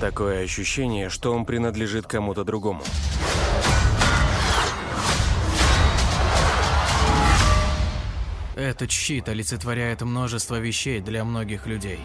Такое ощущение, что он принадлежит кому-то другому. Этот щит олицетворяет множество вещей для многих людей.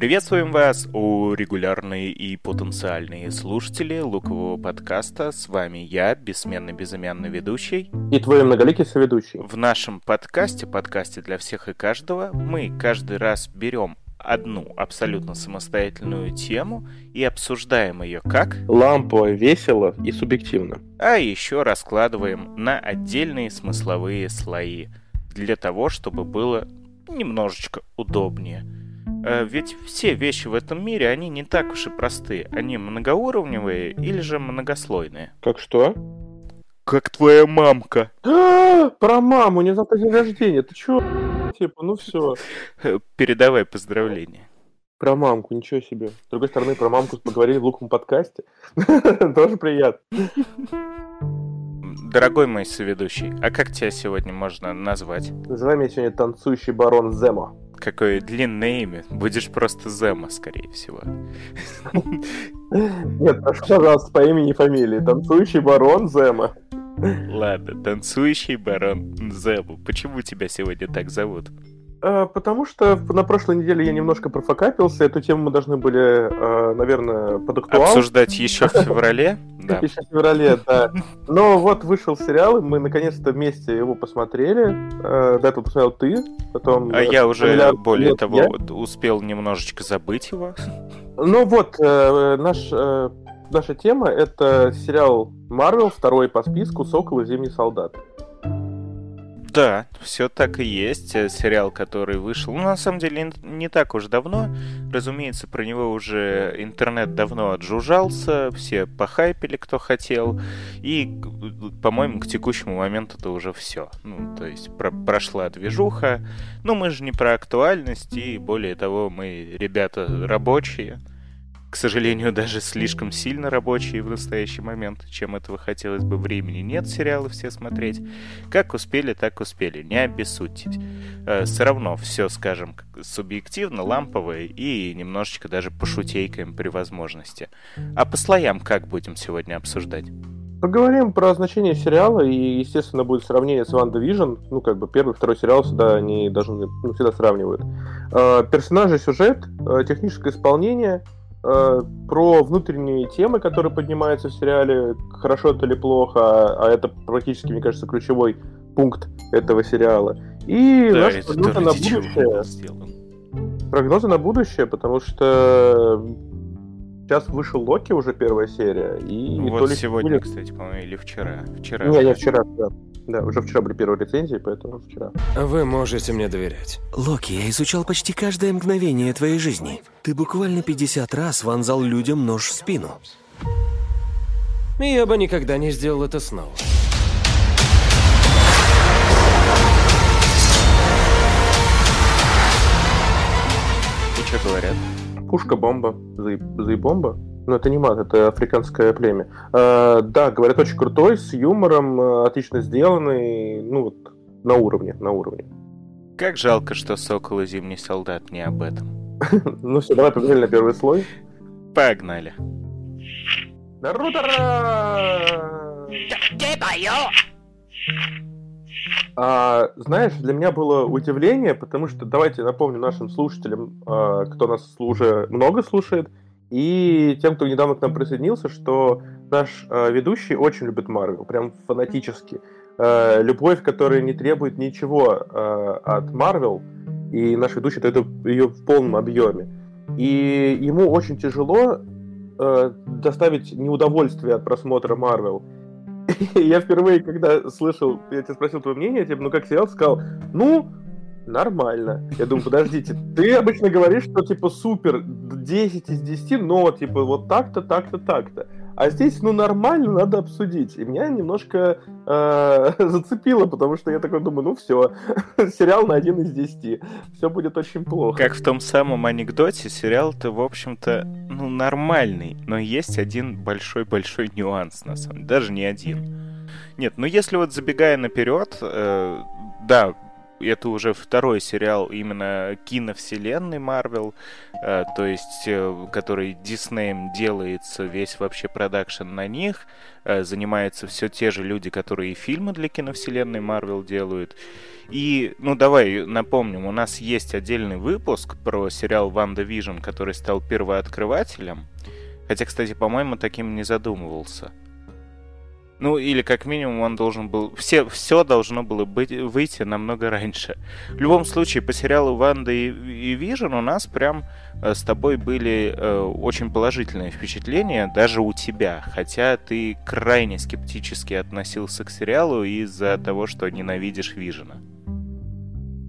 Приветствуем вас, у регулярные и потенциальные слушатели лукового подкаста. С вами я, бессменный безымянный ведущий. И твой многоликий соведущий. В нашем подкасте, подкасте для всех и каждого, мы каждый раз берем одну абсолютно самостоятельную тему и обсуждаем ее как... Лампово, весело и субъективно. А еще раскладываем на отдельные смысловые слои для того, чтобы было немножечко удобнее. Э, ведь все вещи в этом мире, они не так уж и простые. Они многоуровневые или же многослойные. Как что? Как твоя мамка. Про маму, не завтра день рождения. Ты чё? Типа, ну все. Передавай поздравления. Про мамку, ничего себе. С другой стороны, про мамку поговорили в луковом подкасте. Тоже приятно. Дорогой мой соведущий, а как тебя сегодня можно назвать? Называй меня сегодня танцующий барон Земо. Какое длинное имя. Будешь просто Зема, скорее всего. Нет, прошу, пожалуйста, по имени и фамилии. Танцующий барон Зема. Ладно, танцующий барон Зема. Почему тебя сегодня так зовут? А, потому что на прошлой неделе я немножко профокапился. Эту тему мы должны были, а, наверное, под актуал. Обсуждать еще в феврале? Да. Еще в феврале, да. Но вот вышел сериал, и мы наконец-то вместе его посмотрели. А, до этого посмотрел ты, потом... А я уже, более того, успел немножечко забыть его. Ну вот, э, наш э, наша тема это сериал Марвел, второй по списку «Сокол и Зимний солдат». Да, все так и есть. Э, сериал, который вышел, ну, на самом деле, не так уж давно. Разумеется, про него уже интернет давно отжужжался, все похайпили, кто хотел. И, по-моему, к текущему моменту это уже все. Ну, то есть про прошла движуха. Но мы же не про актуальность, и более того, мы ребята рабочие к сожалению, даже слишком сильно рабочие в настоящий момент, чем этого хотелось бы времени. Нет сериалы все смотреть. Как успели, так успели. Не обессудьте. Э, все равно все, скажем, субъективно, ламповое и немножечко даже пошутейкаем при возможности. А по слоям как будем сегодня обсуждать? Поговорим про значение сериала, и, естественно, будет сравнение с Ван Division. Ну, как бы первый, второй сериал всегда они должны, ну, всегда сравнивают. Э, персонажи, сюжет, э, техническое исполнение — про внутренние темы, которые поднимаются в сериале, хорошо это или плохо, а, а это практически, мне кажется, ключевой пункт этого сериала. И да, наши прогнозы на будущее. Прогнозы на будущее, потому что сейчас вышел Локи уже первая серия. И вот то ли сегодня, будет... кстати, по-моему, или вчера. Вчера. Не, не, вчера, да. Да, уже вчера были первые рецензии, поэтому вчера. Вы можете мне доверять. Локи, я изучал почти каждое мгновение твоей жизни. Ты буквально 50 раз вонзал людям нож в спину. Я бы никогда не сделал это снова. И что говорят? Пушка-бомба, заебомба. Ну, это не мат, это африканское племя. А, да, говорят, очень крутой, с юмором, э, отлично сделанный, ну, вот, на уровне, на уровне. Как жалко, что Сокол и Зимний Солдат не об этом. Ну все, давай побежали на первый слой. Погнали. Наруто! А, знаешь, для меня было удивление, потому что, давайте напомню нашим слушателям, а, кто нас уже много слушает, и тем, кто недавно к нам присоединился, что наш э, ведущий очень любит Марвел, прям фанатически. Э, любовь, которая не требует ничего э, от Марвел, и наш ведущий дает ее в полном объеме. И ему очень тяжело э, доставить неудовольствие от просмотра Марвел. Я впервые, когда слышал, я тебя спросил твое мнение, типа, ну как сериал, сказал, ну, нормально. Я думаю, подождите, ты обычно говоришь, что типа супер 10 из 10, но типа вот так-то, так-то, так-то. А здесь, ну, нормально, надо обсудить. И меня немножко э, зацепило, потому что я такой думаю, ну все, сериал на один из десяти. Все будет очень плохо. Как в том самом анекдоте, сериал-то, в общем-то, ну, нормальный. Но есть один большой-большой нюанс, на самом деле. Даже не один. Нет, ну если вот забегая наперед, э, да, это уже второй сериал именно киновселенной Марвел, э, то есть э, который Диснеем делается, весь вообще продакшн на них, э, занимаются все те же люди, которые и фильмы для киновселенной Марвел делают. И, ну давай напомним, у нас есть отдельный выпуск про сериал «WandaVision», который стал первооткрывателем. Хотя, кстати, по-моему, таким не задумывался. Ну, или как минимум он должен был... Все, все должно было быть, выйти намного раньше. В любом случае, по сериалу Ванда и, и Вижн у нас прям э, с тобой были э, очень положительные впечатления, даже у тебя. Хотя ты крайне скептически относился к сериалу из-за того, что ненавидишь Вижена.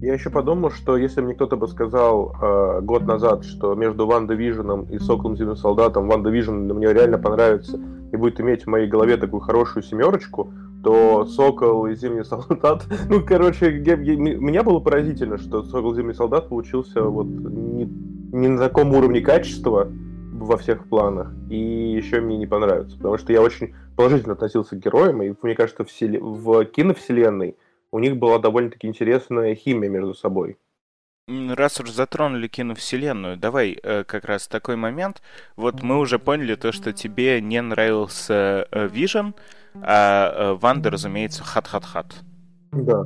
Я еще подумал, что если мне кто-то бы сказал э, год назад, что между Ванда Виженом и Соколом Зимним Солдатом WandaVision мне реально понравится и будет иметь в моей голове такую хорошую семерочку, то Сокол и Зимний Солдат... Ну, короче, я, я, меня было поразительно, что Сокол и Зимний Солдат получился вот не, не на таком уровне качества во всех планах, и еще мне не понравится, потому что я очень положительно относился к героям, и мне кажется, в, селе... в киновселенной у них была довольно-таки интересная химия между собой. Раз уж затронули киновселенную, давай э, как раз такой момент. Вот мы уже поняли то, что тебе не нравился э, Vision, а э, Ванда, разумеется, хат-хат-хат. Да.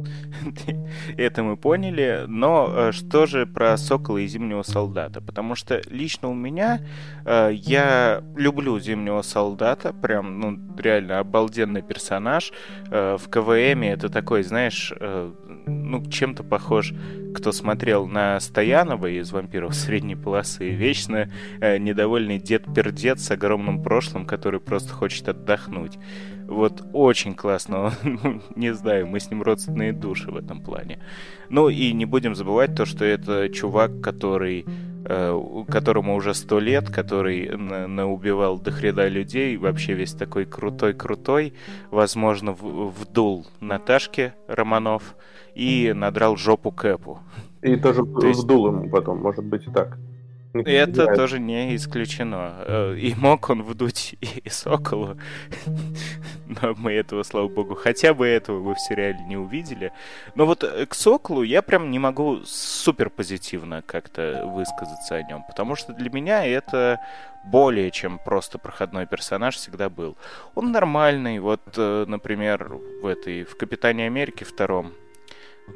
Это мы поняли. Но э, что же про Сокола и Зимнего Солдата? Потому что лично у меня э, я люблю Зимнего Солдата. Прям, ну, реально обалденный персонаж. Э, в КВМ это такой, знаешь, ну, чем-то похож, кто смотрел на Стоянова из «Вампиров средней полосы». Вечно недовольный дед-пердед с огромным прошлым, который просто хочет отдохнуть. Вот очень классно. Ну, не знаю, мы с ним родственные души в этом плане. Ну и не будем забывать то, что это чувак, который э, которому уже сто лет, который наубивал до хрена людей, вообще весь такой крутой-крутой, возможно, вдул Наташке Романов и надрал жопу Кэпу. И тоже То есть... вдул ему потом, может быть и так. Это знает. тоже не исключено. Э, и мог он вдуть и Соколу, но мы этого, слава богу, хотя бы этого вы в сериале не увидели. Но вот э, к Соколу я прям не могу супер позитивно как-то высказаться о нем, потому что для меня это более чем просто проходной персонаж всегда был. Он нормальный, вот, э, например, в этой, в Капитане Америки втором,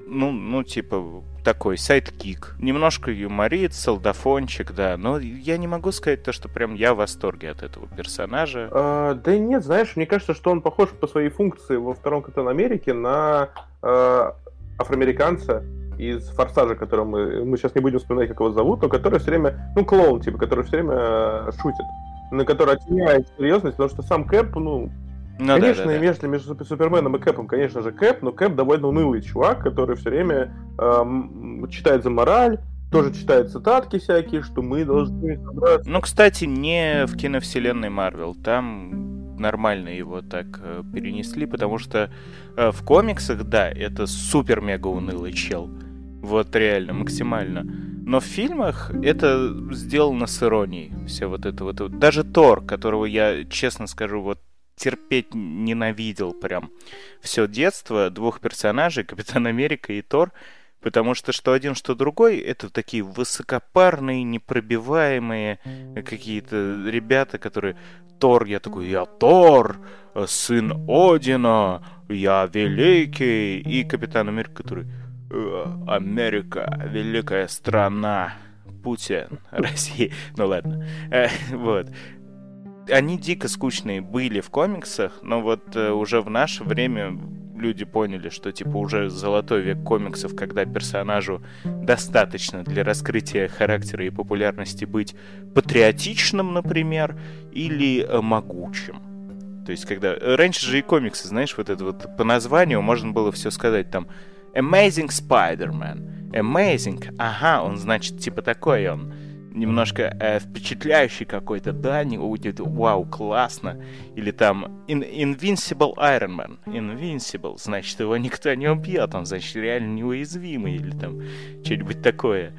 ну, ну, типа, такой сайт-кик. Немножко юморит, солдафончик, да. Но я не могу сказать то, что прям я в восторге от этого персонажа. А, да нет, знаешь, мне кажется, что он похож по своей функции во втором Капитан Америке на э, афроамериканца из Форсажа, которого мы, мы сейчас не будем вспоминать, как его зовут, но который все время, ну, клоун, типа, который все время э, шутит, на который оттеняет серьезность, потому что сам Кэп, ну, ну, конечно, да, да, между, между Суперменом и Кэпом, конечно же, Кэп, но Кэп довольно унылый чувак, который все время э, читает за мораль, тоже читает цитатки всякие, что мы должны собраться. Ну, кстати, не в киновселенной Марвел. Там нормально его так э, перенесли, потому что э, в комиксах, да, это супер-мега унылый чел. Вот реально, максимально. Но в фильмах это сделано с иронией. Все вот это вот. Даже Тор, которого я, честно скажу, вот терпеть ненавидел прям все детство двух персонажей, Капитан Америка и Тор, потому что что один, что другой, это такие высокопарные, непробиваемые какие-то ребята, которые Тор, я такой, я Тор, сын Одина, я великий, и Капитан Америка, который «Э, Америка, великая страна, Путин, Россия, ну ладно, э, вот они дико скучные были в комиксах, но вот э, уже в наше время люди поняли, что типа уже золотой век комиксов, когда персонажу достаточно для раскрытия характера и популярности быть патриотичным, например, или э, могучим. То есть, когда... Э, раньше же и комиксы, знаешь, вот это вот по названию можно было все сказать там Amazing Spider-Man. Amazing, ага, он значит типа такой он немножко э, впечатляющий какой-то, да, не будет, вау, классно. Или там In Invincible Iron Man. Invincible, значит, его никто не убьет, он, значит, реально неуязвимый, или там что-нибудь такое.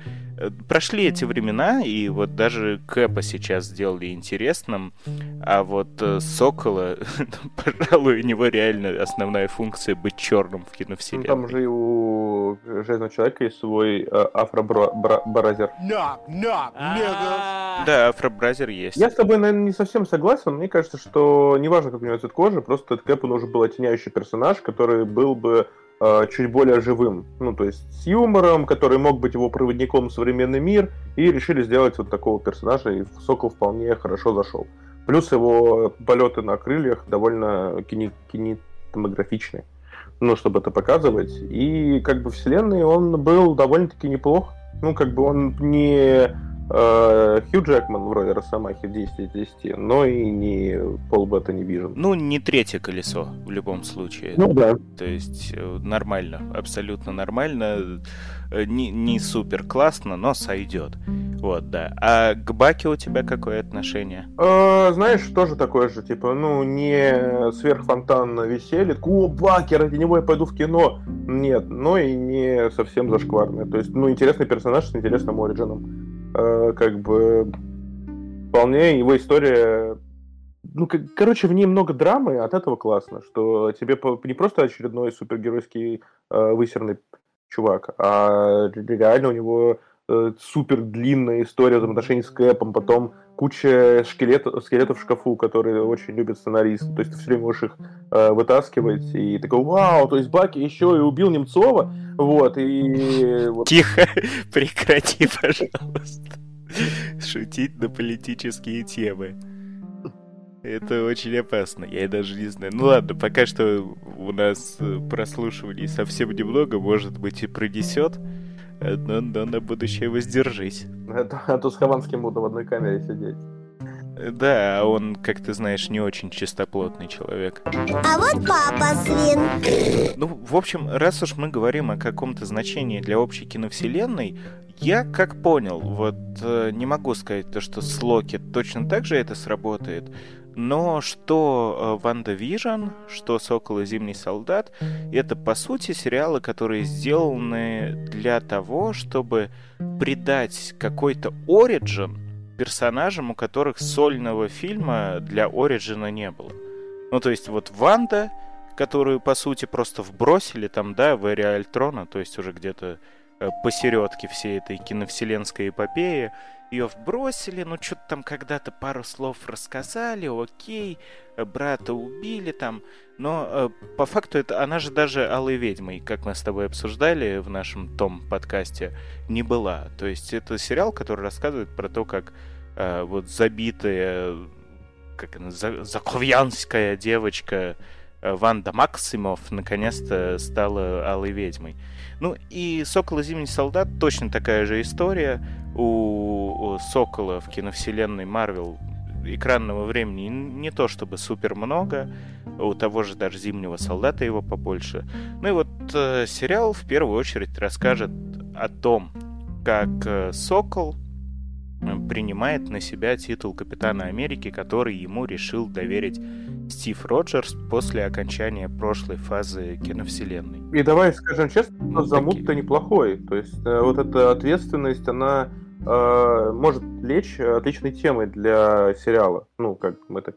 Прошли эти времена, и вот даже Кэпа сейчас сделали интересным, а вот э, Сокола, пожалуй, у него реально основная функция быть черным в киновселенной. Ну, там же и у Железного Человека есть свой э, афро-бразер. Да, афро-бразер есть. Я с тобой, наверное, не совсем согласен. Мне кажется, что неважно, как у него цвет кожи, просто Кэпу нужен был оттеняющий персонаж, который был бы э, чуть более живым. Ну, то есть с юмором, который мог быть его проводником в современный мир, и решили сделать вот такого персонажа, и Сокол вполне хорошо зашел. Плюс его полеты на крыльях довольно кини кинематографичны, ну, чтобы это показывать. И как бы вселенной он был довольно-таки неплох. Ну, как бы он не Хью Джекман в роли Росомахи 10 из 10, но и не Пол Беттани Вижн. Ну, не третье колесо в любом случае. Ну да. То есть э, нормально, абсолютно нормально. Э, не, не супер классно, но сойдет. Вот, да. А к Баке у тебя какое отношение? Э, знаешь, тоже такое же, типа, ну, не сверхфонтанно веселье. О, Баки, ради него я пойду в кино. Нет, но и не совсем зашкварное. То есть, ну, интересный персонаж с интересным оригином. Э, как бы вполне его история ну, как, короче, в ней много драмы, от этого классно, что тебе не просто очередной супергеройский э, высерный чувак, а реально у него э, супер длинная история взаимоотношений с Кэпом, потом куча скелетов, скелетов в шкафу, которые очень любят сценаристы, то есть ты все время можешь их э, вытаскивать, и такой, вау, то есть Баки еще и убил Немцова, вот, и... Вот. Тихо, прекрати, пожалуйста, шутить на политические темы. Это очень опасно, я даже не знаю. Ну ладно, пока что у нас э, прослушиваний совсем немного, может быть и пронесет, но, но на будущее воздержись. А то с Хованским буду в одной камере сидеть. Да, он, как ты знаешь, не очень чистоплотный человек. А вот папа свин. Ну, в общем, раз уж мы говорим о каком-то значении для общей киновселенной, я как понял, вот э, не могу сказать то, что с Локи точно так же это сработает, но что э, WandaVision, что Сокол и Зимний Солдат, это по сути сериалы, которые сделаны для того, чтобы придать какой-то оригин персонажам, у которых сольного фильма для Ориджина не было. Ну, то есть вот Ванда, которую, по сути, просто вбросили там, да, в Эре Альтрона, то есть уже где-то э, посередке всей этой киновселенской эпопеи, ее вбросили, ну что-то там когда-то пару слов рассказали, окей, брата убили там, но э, по факту это она же даже Алой Ведьмой, как мы с тобой обсуждали в нашем том подкасте, не была. То есть это сериал, который рассказывает про то, как э, вот забитая, как она, за, заковьянская девочка э, Ванда Максимов наконец-то стала Алой Ведьмой. Ну и «Сокол и Зимний солдат» точно такая же история. У, «Сокола» в киновселенной Марвел экранного времени не то чтобы супер много, у того же даже «Зимнего солдата» его побольше. Ну и вот э, сериал в первую очередь расскажет о том, как э, «Сокол» принимает на себя титул Капитана Америки, который ему решил доверить Стив Роджерс после окончания прошлой фазы киновселенной. И давай скажем честно, замут-то неплохой. То есть э, вот эта ответственность, она э, может лечь отличной темой для сериала. Ну, как это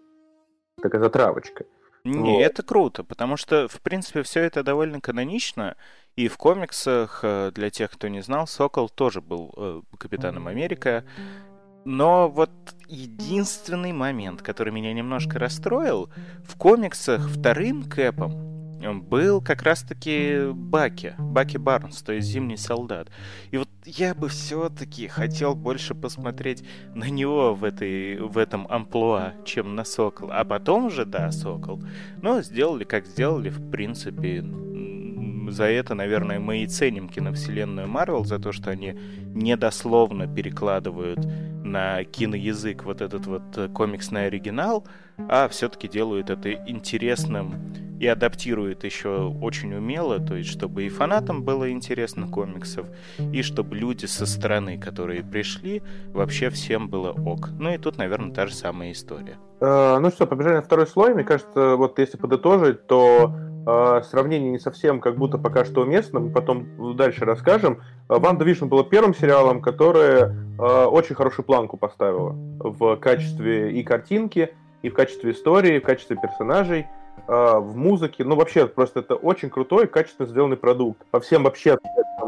такая затравочка. Не, вот. это круто, потому что, в принципе, все это довольно канонично. И в комиксах, э, для тех, кто не знал, Сокол тоже был э, Капитаном Америка. Но вот единственный момент, который меня немножко расстроил, в комиксах вторым Кэпом был как раз-таки Баки, Баки Барнс, то есть Зимний Солдат. И вот я бы все-таки хотел больше посмотреть на него в, этой, в этом амплуа, чем на Сокол. А потом же, да, Сокол. Но сделали, как сделали, в принципе, за это, наверное, мы и ценим киновселенную Марвел, за то, что они недословно перекладывают на киноязык вот этот вот э, комиксный оригинал, а все-таки делают это интересным и адаптируют еще очень умело, то есть чтобы и фанатам было интересно комиксов, и чтобы люди со стороны, которые пришли, вообще всем было ок. Ну и тут, наверное, та же самая история. Э, ну что, побежали на второй слой. Мне кажется, вот если подытожить, то сравнение не совсем как будто пока что уместно, мы потом дальше расскажем. Ванда Вишн было первым сериалом, которое э, очень хорошую планку поставило в качестве и картинки, и в качестве истории, и в качестве персонажей. А, в музыке. Ну, вообще, просто это очень крутой, качественно сделанный продукт. По всем вообще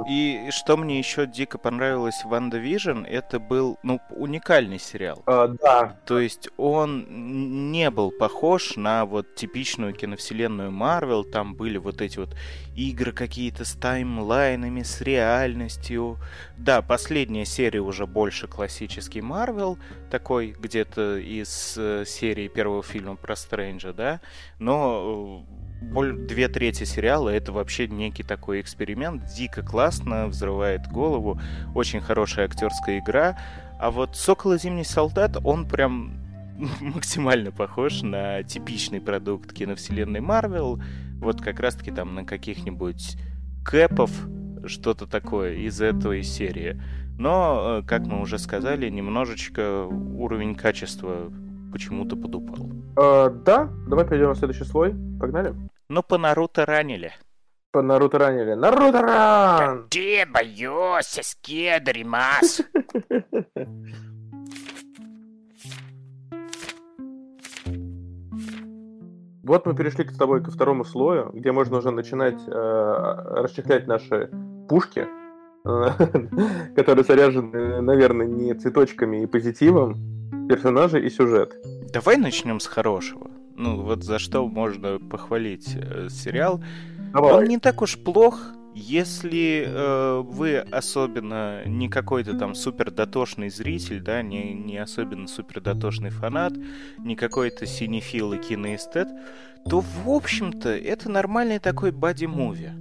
и что мне еще дико понравилось в WandaVision, это был, ну, уникальный сериал. А, да. То есть он не был похож на вот типичную киновселенную Марвел, там были вот эти вот игры какие-то с таймлайнами, с реальностью. Да, последняя серия уже больше классический Марвел, такой где-то из э, серии первого фильма про Стрэнджа, да, но э, две трети сериала это вообще некий такой эксперимент, дико классно, взрывает голову, очень хорошая актерская игра, а вот «Сокол и Зимний солдат», он прям максимально похож на типичный продукт киновселенной Марвел, вот как раз-таки там на каких-нибудь Кэпов, что-то такое из этой серии. Но, э, как мы уже сказали, немножечко уровень качества почему-то подупал. Э, да, давай перейдем на следующий слой. Погнали. Ну, по Наруто ранили. По Наруто ранили. Наруто ран! Ты боишься, скедримас! Вот мы перешли с тобой ко второму слою, где можно уже начинать э, расчехлять наши пушки, которые заряжены, наверное, не цветочками и позитивом, персонажи и сюжет. Давай начнем с хорошего. Ну, вот за что можно похвалить э, сериал. Давай. Он не так уж плох, если э, вы особенно не какой-то там супер дотошный зритель, да, не, не особенно супер дотошный фанат, не какой-то синефил и киноэстет, то, в общем-то, это нормальный такой боди-муви.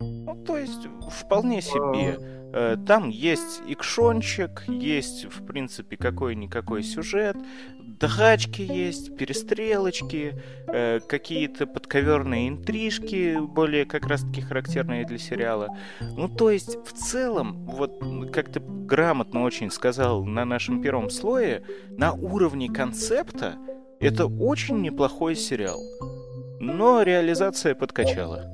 Ну, то есть, вполне себе. Э, там есть икшончик, есть, в принципе, какой-никакой сюжет, драчки есть, перестрелочки, э, какие-то подковерные интрижки, более как раз-таки характерные для сериала. Ну, то есть, в целом, вот как ты грамотно очень сказал на нашем первом слое, на уровне концепта это очень неплохой сериал. Но реализация подкачала.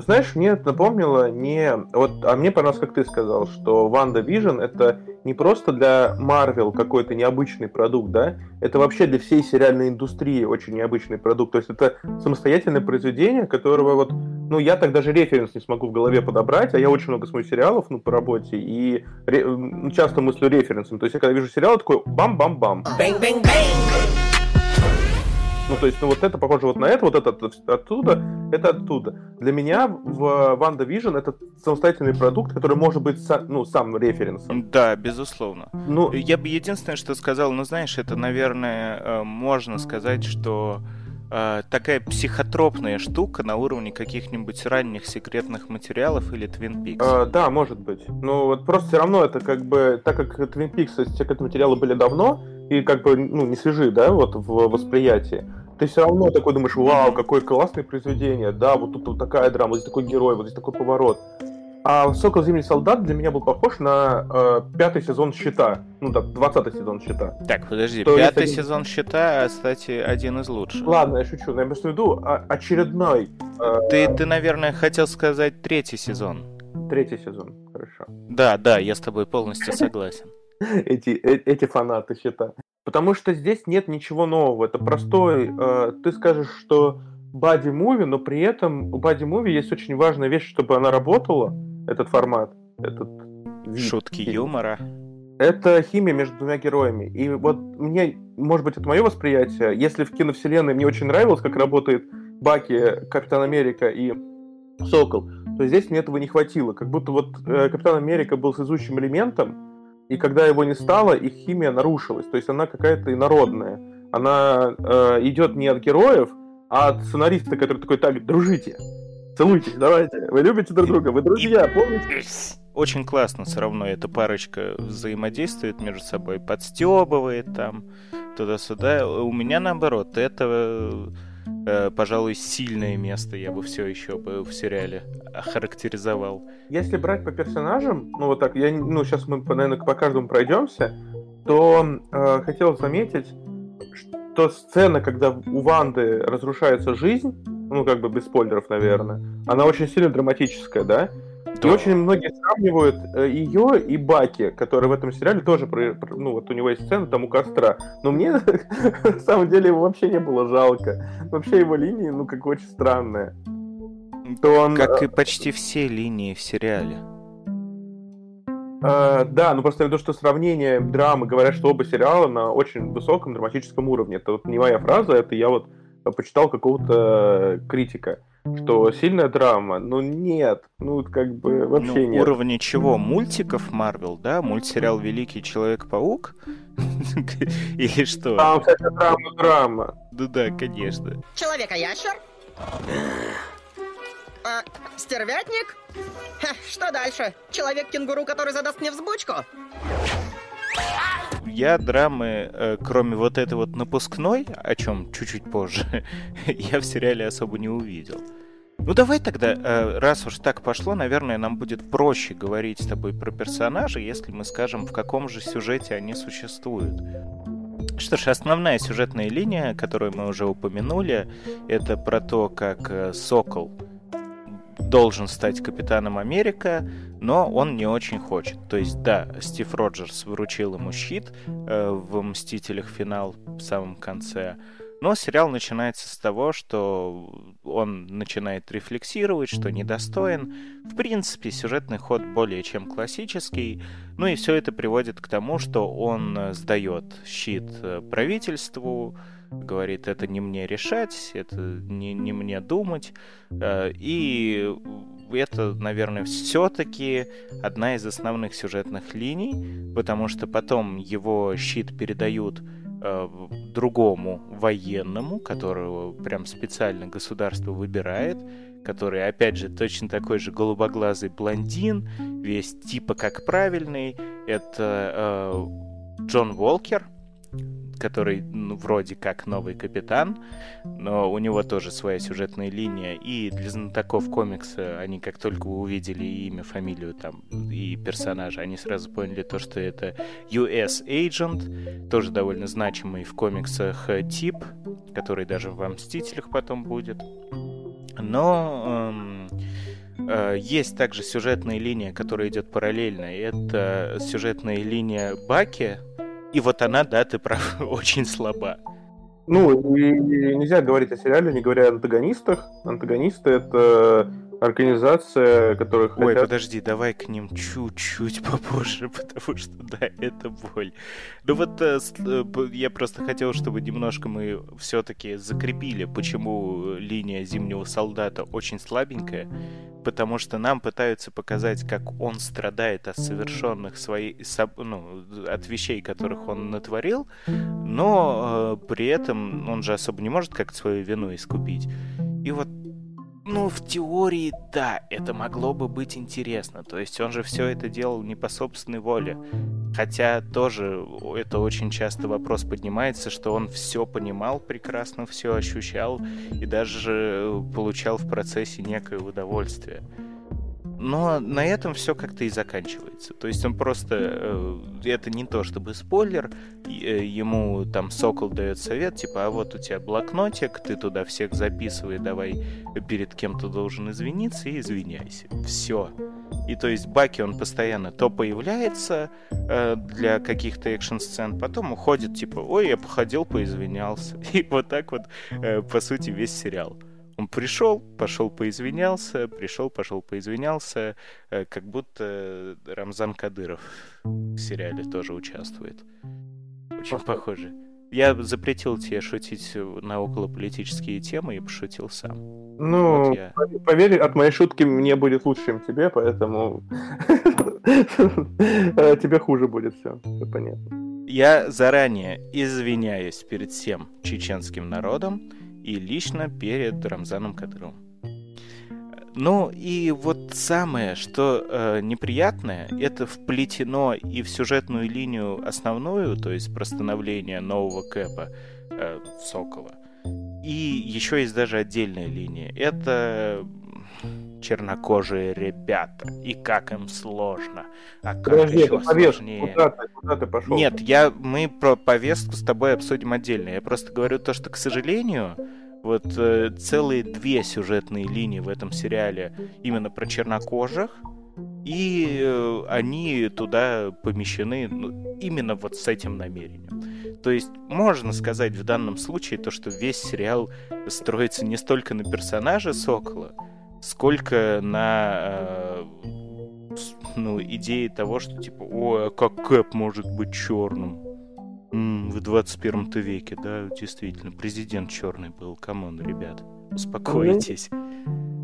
Знаешь, мне это напомнило не... Вот, а мне понравилось, как ты сказал, что WandaVision это не просто для Марвел какой-то необычный продукт, да? Это вообще для всей сериальной индустрии очень необычный продукт. То есть это самостоятельное произведение, которого вот... Ну, я так даже референс не смогу в голове подобрать, а я очень много смотрю сериалов, ну, по работе, и ре... часто мыслю референсом. То есть я когда вижу сериал, такой бам-бам-бам. Bang-bang-bang! Ну, то есть, ну, вот это похоже вот на это, вот это оттуда, это оттуда. Для меня в Ванда Vision это самостоятельный продукт, который может быть, ну, сам референсом. Да, безусловно. Ну, я бы единственное, что сказал, ну, знаешь, это, наверное, э, можно сказать, что э, такая психотропная штука на уровне каких-нибудь ранних секретных материалов или Twin Peaks. А, да, может быть. Ну вот просто все равно это как бы, так как Twin Peaks секретные материалы были давно, и как бы, ну, не свежи, да, вот в восприятии, ты все равно такой думаешь, вау, какое классное произведение, да, вот тут вот такая драма, вот здесь такой герой, вот здесь такой поворот. А «Сокол Зимний солдат» для меня был похож на э, пятый сезон «Щита». Ну да, двадцатый сезон «Щита». Так, подожди, То пятый один... сезон «Щита», кстати, один из лучших. Ладно, я шучу, но я просто веду а, очередной. Э... Ты, ты, наверное, хотел сказать третий сезон. Третий сезон, хорошо. Да, да, я с тобой полностью согласен. Эти, э, эти фанаты «Щита». Потому что здесь нет ничего нового. Это простой... Э, ты скажешь, что бади-муви, но при этом у бади-муви есть очень важная вещь, чтобы она работала, этот формат, этот вид. Шутки юмора. Это химия между двумя героями. И вот мне, может быть, это мое восприятие, если в киновселенной мне очень нравилось, как работает Баки, Капитан Америка и Сокол, то здесь мне этого не хватило. Как будто вот э, Капитан Америка был связующим элементом, и когда его не стало, их химия нарушилась. То есть она какая-то инородная. Она э, идет не от героев, а от сценариста, который такой, так, дружите, целуйтесь, давайте. Вы любите друг друга, вы друзья, помните? Очень классно все равно эта парочка взаимодействует между собой, подстебывает там туда-сюда. У меня наоборот, это э, пожалуй, сильное место я бы все еще бы в сериале охарактеризовал. Если брать по персонажам, ну вот так, я, ну сейчас мы, наверное, по каждому пройдемся, то э, хотел заметить, что сцена, когда у Ванды разрушается жизнь, ну, как бы без спойлеров, наверное. Она очень сильно драматическая, да? И Да. очень многие сравнивают э, ее и Баки, который в этом сериале тоже, про- про- ну, вот у него есть сцена там у костра. Но мне, на самом деле, его вообще не было жалко. Вообще его линии, ну, как очень странные. То он... Как и почти все линии в сериале. Э, да, ну просто то, что сравнение драмы, говорят, что оба сериала на очень высоком драматическом уровне. Это вот не моя фраза, это я вот э, почитал какого-то критика, что сильная драма, ну нет, ну вот как бы вообще ну, нет. уровне чего? Мультиков Марвел, да? Мультсериал Великий Человек-паук? Или что? Там, кстати, драма, драма. Ну да, конечно. Человека-ящер? А, стервятник? Ха, что дальше? Человек-кенгуру, который задаст мне взбучку? Я драмы, э, кроме вот этой вот напускной, о чем чуть-чуть позже, я в сериале особо не увидел. Ну давай тогда, э, раз уж так пошло, наверное, нам будет проще говорить с тобой про персонажей, если мы скажем, в каком же сюжете они существуют. Что ж, основная сюжетная линия, которую мы уже упомянули, это про то, как э, Сокол должен стать капитаном Америка, но он не очень хочет. То есть, да, Стив Роджерс вручил ему щит э, в «Мстителях. Финал» в самом конце, но сериал начинается с того, что он начинает рефлексировать, что недостоин. В принципе, сюжетный ход более чем классический. Ну и все это приводит к тому, что он э, сдает щит э, правительству, говорит, это не мне решать, это не, не мне думать. Э, И это, наверное, все-таки одна из основных сюжетных линий, потому что потом его щит передают э, другому военному, которого прям специально государство выбирает, который, опять же, точно такой же голубоглазый блондин, весь типа как правильный. Это э, Джон Волкер, который ну, вроде как новый капитан, но у него тоже своя сюжетная линия. И для знатоков комикса они как только увидели имя, фамилию там и персонажа, они сразу поняли то, что это US Agent, тоже довольно значимый в комиксах тип, который даже в «Мстителях» потом будет. Но эм, э, есть также сюжетная линия, которая идет параллельно. Это сюжетная линия Баки, и вот она, да, ты прав, очень слаба. Ну, и нельзя говорить о сериале, не говоря о антагонистах. Антагонисты — это организация, которая Ой, хотят... подожди, давай к ним чуть-чуть попозже, потому что, да, это боль. Ну вот э, э, я просто хотел, чтобы немножко мы все-таки закрепили, почему линия Зимнего Солдата очень слабенькая, потому что нам пытаются показать, как он страдает от совершенных соб- ну, от вещей, которых он натворил, но э, при этом он же особо не может как-то свою вину искупить. И вот ну, в теории, да, это могло бы быть интересно. То есть он же все это делал не по собственной воле. Хотя тоже это очень часто вопрос поднимается, что он все понимал прекрасно, все ощущал и даже получал в процессе некое удовольствие. Но на этом все как-то и заканчивается. То есть он просто... э, это не то чтобы спойлер. э, Ему там Сокол дает совет, типа, а вот у тебя блокнотик, ты туда всех записывай, давай перед кем-то должен извиниться и извиняйся. Все. И то есть Баки, он постоянно то появляется э, для каких-то экшн-сцен, потом уходит, типа, ой, я походил, поизвинялся. И вот так вот, по сути, весь сериал. Он пришел, пошел поизвинялся, пришел, пошел поизвинялся, э, как будто Рамзан Кадыров в сериале тоже участвует. Очень похоже. Я запретил тебе шутить на околополитические темы и пошутил сам. Ну, Вот я. поверь, от моей шутки мне будет лучше, чем тебе, поэтому тебе хуже будет все. понятно. Я заранее извиняюсь перед всем чеченским народом и лично перед Рамзаном Кадыровым. Ну и вот самое, что э, неприятное, это вплетено и в сюжетную линию основную, то есть про становление нового Кэпа э, Сокола. И еще есть даже отдельная линия. Это чернокожие ребята. И как им сложно. А как Подожди, еще сложнее. Куда ты, куда ты пошел? Нет, я, мы про повестку с тобой обсудим отдельно. Я просто говорю то, что, к сожалению, Вот э, целые две сюжетные линии в этом сериале именно про чернокожих, и э, они туда помещены ну, именно вот с этим намерением. То есть можно сказать в данном случае то, что весь сериал строится не столько на персонаже Сокола, сколько на э, ну, идее того, что типа, о, а как Кэп может быть черным? М-м, в 21 веке, да, действительно, президент черный был. Come on, ребят, успокойтесь.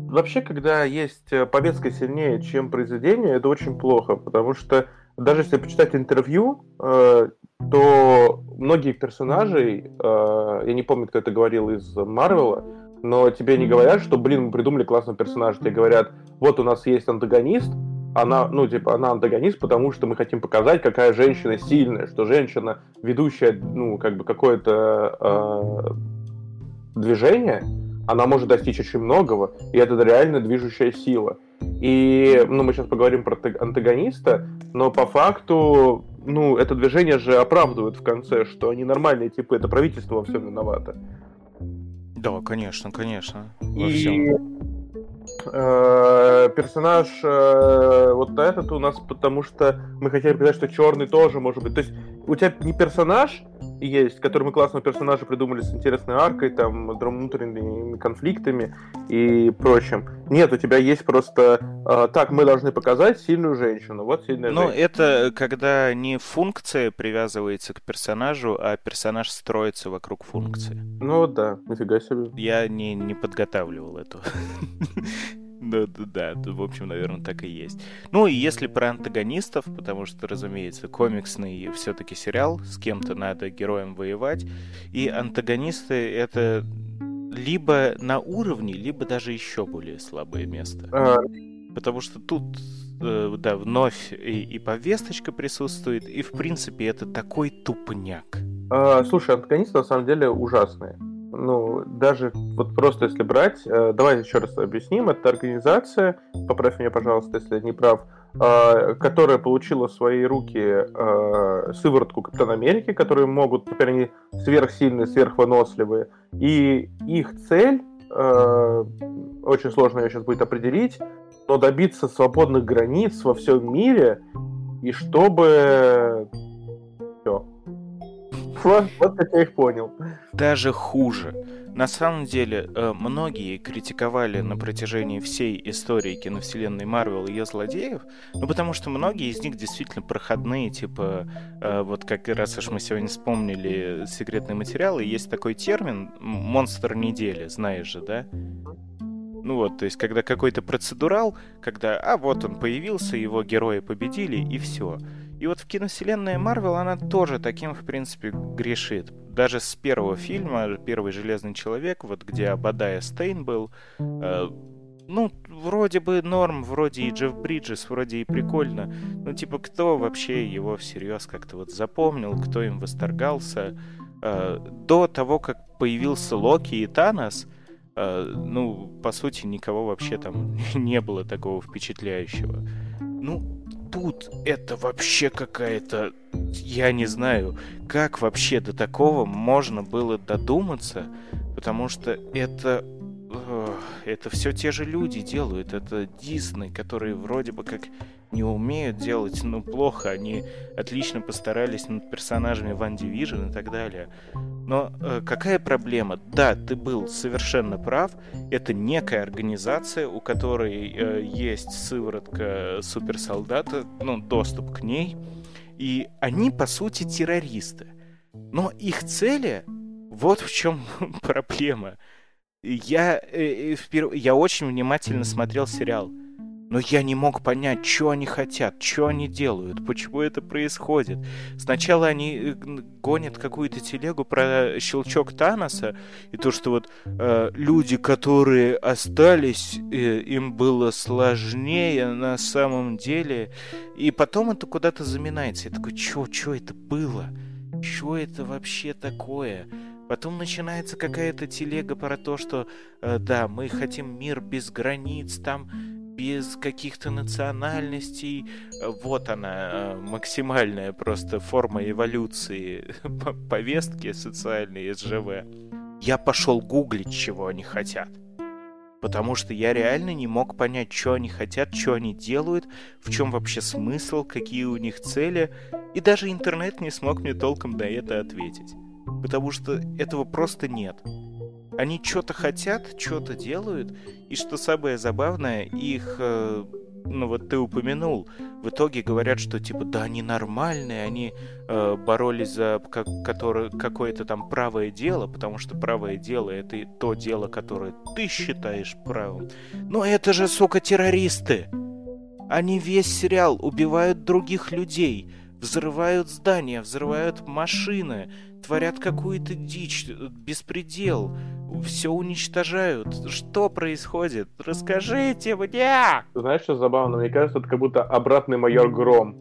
Вообще, когда есть э, повестка сильнее, чем произведение, это очень плохо, потому что даже если почитать интервью, э, то многие персонажей, э, я не помню, кто это говорил из Марвела, но тебе не говорят, что, блин, мы придумали классного персонажа. Тебе говорят, вот у нас есть антагонист, она, ну, типа, она антагонист, потому что мы хотим показать, какая женщина сильная, что женщина, ведущая, ну, как бы какое-то э, движение, она может достичь очень многого, и это реально движущая сила. И, ну, мы сейчас поговорим про антагониста, но по факту, ну, это движение же оправдывает в конце, что они нормальные типы, это правительство во всем виновато. Да, конечно, конечно. Во и... всем. Э, персонаж э, вот этот у нас, потому что мы хотели показать, что черный тоже может быть. То есть у тебя не персонаж есть, который мы классного персонажа придумали с интересной аркой, там, внутренними конфликтами и прочим. Нет, у тебя есть просто э, так, мы должны показать сильную женщину. Вот сильная Ну, женщина. это когда не функция привязывается к персонажу, а персонаж строится вокруг функции. Ну да, нифига себе. Я не, не подготавливал эту Да, да, да, в общем, наверное, так и есть. Ну и если про антагонистов, потому что, разумеется, комиксный все-таки сериал, с кем-то надо героем воевать, и антагонисты это либо на уровне, либо даже еще более слабое место. А... Потому что тут, э, да, вновь и, и повесточка присутствует, и в принципе это такой тупняк. А, слушай, антагонисты на самом деле ужасные ну, даже вот просто если брать, э, давай еще раз объясним, это организация, поправь меня, пожалуйста, если я не прав, э, которая получила в свои руки э, сыворотку Капитана Америки, которые могут, теперь они сверхсильные, сверхвыносливые, и их цель, э, очень сложно ее сейчас будет определить, но добиться свободных границ во всем мире, и чтобы вот, как я их понял. Даже хуже. На самом деле, э, многие критиковали на протяжении всей истории киновселенной Марвел ее злодеев, ну потому что многие из них действительно проходные, типа, э, вот как раз уж мы сегодня вспомнили секретные материалы, есть такой термин «монстр недели», знаешь же, да? Ну вот, то есть, когда какой-то процедурал, когда, а вот он появился, его герои победили, и все. И вот в киновселенной Марвел она тоже таким, в принципе, грешит. Даже с первого фильма, первый Железный Человек, вот где Абадая Стейн был, э, ну, вроде бы норм, вроде и Джефф Бриджес, вроде и прикольно. Ну, типа, кто вообще его всерьез как-то вот запомнил, кто им восторгался? Э, до того, как появился Локи и Танос, э, ну, по сути, никого вообще там не было такого впечатляющего. Ну, тут это вообще какая-то... Я не знаю, как вообще до такого можно было додуматься, потому что это это все те же люди делают. Это Дисней, которые вроде бы как не умеют делать, ну, плохо. Они отлично постарались над персонажами Ван Division и так далее. Но э, какая проблема? Да, ты был совершенно прав. Это некая организация, у которой э, есть сыворотка суперсолдата, ну, доступ к ней. И они, по сути, террористы. Но их цели... Вот в чем проблема я, э, э, впер... я очень внимательно смотрел сериал. Но я не мог понять, что они хотят, что они делают, почему это происходит. Сначала они э, гонят какую-то телегу про щелчок Таноса, и то, что вот э, люди, которые остались, э, им было сложнее на самом деле. И потом это куда-то заминается. Я такой, что, что это было? Что это вообще такое? Потом начинается какая-то телега про то, что э, да, мы хотим мир без границ, там без каких-то национальностей. Вот она, э, максимальная просто форма эволюции повестки социальной СЖВ. я пошел гуглить, чего они хотят. Потому что я реально не мог понять, что они хотят, что они делают, в чем вообще смысл, какие у них цели. И даже интернет не смог мне толком на это ответить. Потому что этого просто нет. Они что-то хотят, что-то делают, и что самое забавное, их, э, ну вот ты упомянул, в итоге говорят, что типа да, они нормальные, они э, боролись за как, которое, какое-то там правое дело, потому что правое дело это то дело, которое ты считаешь правым. Но это же, сука, террористы! Они весь сериал убивают других людей, взрывают здания, взрывают машины, творят какую-то дичь, беспредел, все уничтожают. Что происходит? Расскажите мне! Знаешь, что забавно? Мне кажется, это как будто обратный майор Гром.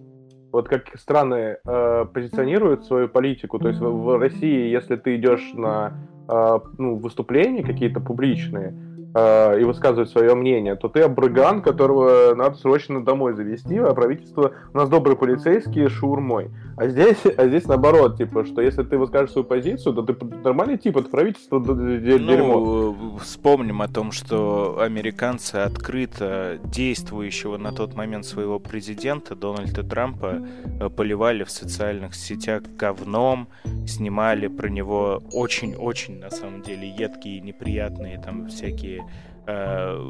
Вот как страны э, позиционируют свою политику. То есть в, в России, если ты идешь на э, ну, выступления какие-то публичные, э, и высказывать свое мнение, то ты обрыган, которого надо срочно домой завести, а правительство... У нас добрые полицейские шаурмой. А здесь, а здесь наоборот, типа, что если ты выскажешь свою позицию, то ты нормальный тип, это правительство дерьмо. Ну, вспомним о том, что американцы открыто действующего на тот момент своего президента Дональда Трампа э, поливали в социальных сетях говном, снимали про него очень-очень, на самом деле, едкие, неприятные там всякие Э,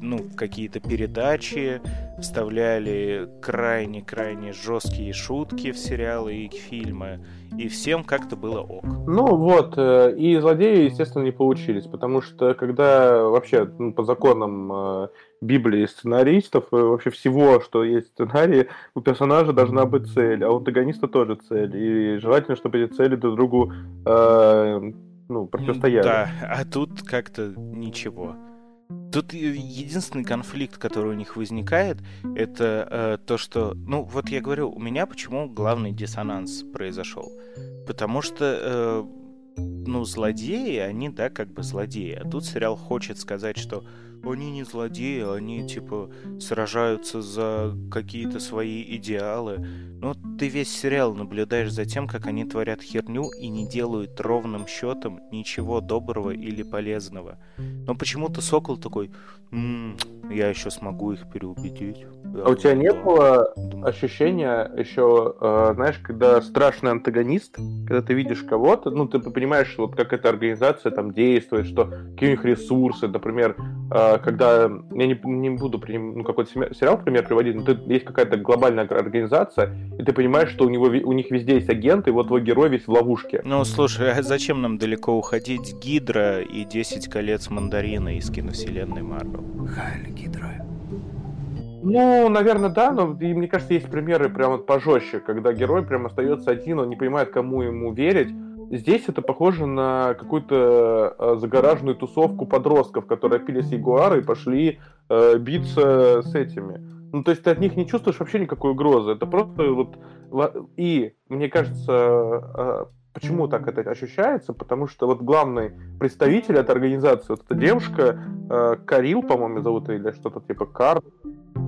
ну, какие-то передачи, вставляли крайне-крайне жесткие шутки в сериалы и фильмы, и всем как-то было ок. Ну вот, э, и злодеи, естественно, не получились, потому что когда вообще ну, по законам э, Библии сценаристов, вообще всего, что есть в сценарии, у персонажа должна быть цель, а у антагониста тоже цель, и желательно, чтобы эти цели друг другу э, ну, противостояли. Да, а тут как-то ничего. Тут единственный конфликт, который у них возникает, это э, то, что, ну, вот я говорю, у меня почему главный диссонанс произошел, потому что, э, ну, злодеи, они, да, как бы злодеи, а тут сериал хочет сказать, что они не злодеи, они типа сражаются за какие-то свои идеалы. Но ты весь сериал наблюдаешь за тем, как они творят херню и не делают ровным счетом ничего доброго или полезного. Но почему-то Сокол такой, м-м, я еще смогу их переубедить. А у тебя не было ощущения еще, э, знаешь, когда страшный антагонист, когда ты видишь кого-то, ну, ты понимаешь, вот как эта организация там действует, что какие у них ресурсы, например, э, когда, я не, не буду ну, какой-то сериал, например, приводить, но ты, есть какая-то глобальная организация, и ты понимаешь, что у, него, у них везде есть агент, и вот твой герой весь в ловушке. Ну, слушай, а зачем нам далеко уходить? Гидра и 10 колец мандарина из киновселенной Марвел. Хайль Гидра. Ну, наверное, да, но и, мне кажется, есть примеры прям вот пожестче, когда герой прям остается один, он не понимает, кому ему верить. Здесь это похоже на какую-то э, загораженную тусовку подростков, которые пили с Ягуара и пошли э, биться с этими. Ну, то есть ты от них не чувствуешь вообще никакой угрозы. Это просто вот... И, мне кажется, э, почему так это ощущается? Потому что вот главный представитель этой организации, вот эта девушка, э, Карил, по-моему, зовут или что-то типа Кар,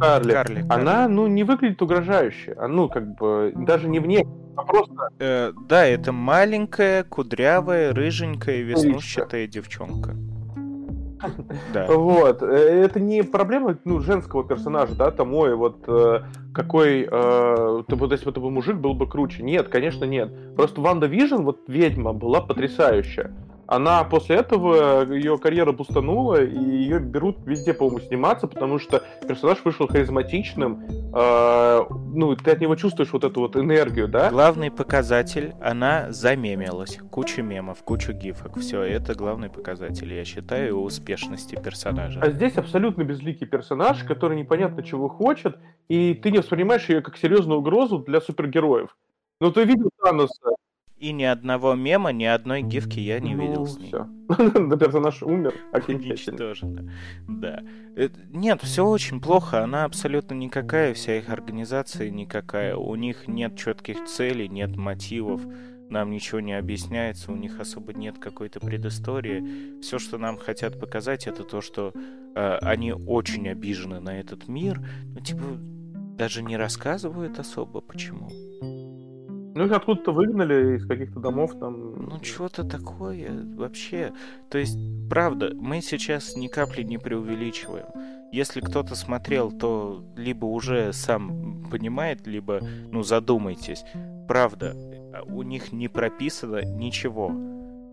Карли, Карли, она, ну, не выглядит угрожающе. А, ну, как бы, даже не вне, а просто... Э, да, это маленькая, кудрявая, рыженькая, веснущатая девчонка. Да. Вот. Э, это не проблема ну, женского персонажа, да, там, ой, вот э, какой, э, ты, вот если бы это был мужик, был бы круче. Нет, конечно, нет. Просто WandaVision, вот ведьма, была потрясающая она после этого, ее карьера бустанула, и ее берут везде, по-моему, сниматься, потому что персонаж вышел харизматичным, э, ну, ты от него чувствуешь вот эту вот энергию, да? Главный показатель, она замемилась. Куча мемов, куча гифок, все, это главный показатель, я считаю, успешности персонажа. А здесь абсолютно безликий персонаж, который непонятно чего хочет, и ты не воспринимаешь ее как серьезную угрозу для супергероев. Ну, ты видел Таноса, и ни одного мема, ни одной гифки я не видел ну, с ней. Все. Персонаж умер окончательно. Да. Нет, все очень плохо. Она абсолютно никакая, вся их организация никакая. У них нет четких целей, нет мотивов. Нам ничего не объясняется, у них особо нет какой-то предыстории. Все, что нам хотят показать, это то, что э, они очень обижены на этот мир. Ну, типа, даже не рассказывают особо, почему. Ну, их откуда-то выгнали из каких-то домов там. Ну, что-то такое вообще. То есть, правда, мы сейчас ни капли не преувеличиваем. Если кто-то смотрел, то либо уже сам понимает, либо, ну, задумайтесь. Правда, у них не прописано ничего.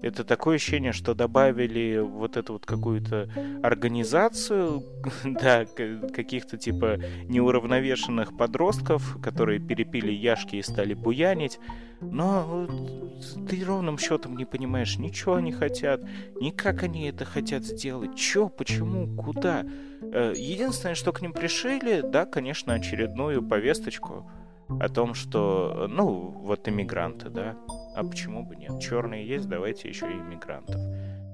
Это такое ощущение, что добавили вот эту вот какую-то организацию, да, каких-то типа неуравновешенных подростков, которые перепили яшки и стали буянить. Но ты ровным счетом не понимаешь, ничего они хотят, ни как они это хотят сделать, чё, почему, куда. Э, единственное, что к ним пришили, да, конечно, очередную повесточку о том, что, ну, вот иммигранты, да, а почему бы нет? Черные есть, давайте еще и иммигрантов.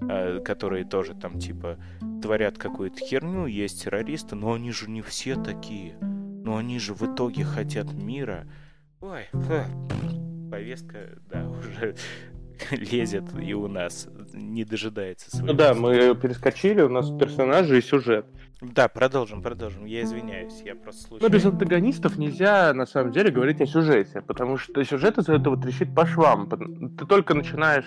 А, которые тоже там типа творят какую-то херню, есть террористы, но они же не все такие. Но они же в итоге хотят мира. Ой, повестка, да, уже лезет и у нас, не дожидается своего. Ну да, мы перескочили, у нас персонажи и сюжет. Да, продолжим, продолжим. Я извиняюсь, я просто слушаю. Но без антагонистов нельзя, на самом деле, говорить о сюжете, потому что сюжет из этого трещит по швам. Ты только начинаешь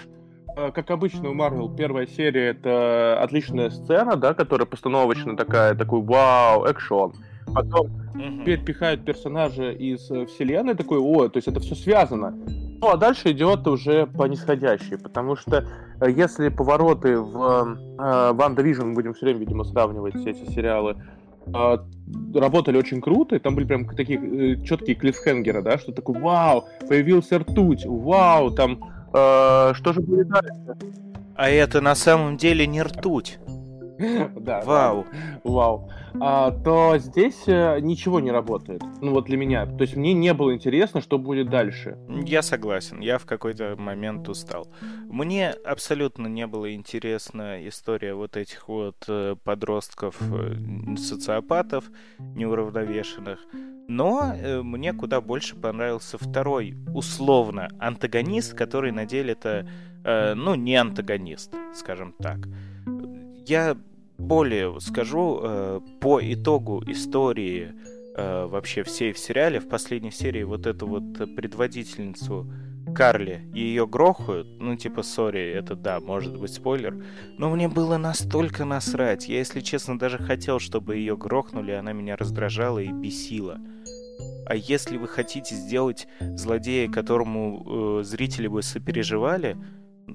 э, как обычно у Марвел, первая серия это отличная сцена, да, которая постановочно такая, такой вау, экшон. Потом угу. пихают персонажа из э, вселенной, такой, о, то есть это все связано. Ну, а дальше идет уже по нисходящей, потому что э, если повороты в э, Ван Division, будем все время, видимо, сравнивать все эти сериалы, э, работали очень круто, и там были прям такие э, четкие клиффхенгеры, да, что такое, вау, появился ртуть, вау, там, э, что же будет дальше? А это на самом деле не ртуть. Да. Вау. Вау. А, то здесь э, ничего не работает. Ну вот для меня. То есть мне не было интересно, что будет дальше. Я согласен. Я в какой-то момент устал. Мне абсолютно не было интересна история вот этих вот э, подростков, э, социопатов, неуравновешенных. Но мне куда больше понравился второй, условно, антагонист, который на деле это, ну, не антагонист, скажем так. Я более скажу, э, по итогу истории э, вообще всей в сериале, в последней серии вот эту вот предводительницу Карли ее грохают, ну типа, сори, это да, может быть спойлер, но мне было настолько насрать, я, если честно, даже хотел, чтобы ее грохнули, она меня раздражала и бесила. А если вы хотите сделать злодея, которому э, зрители бы сопереживали,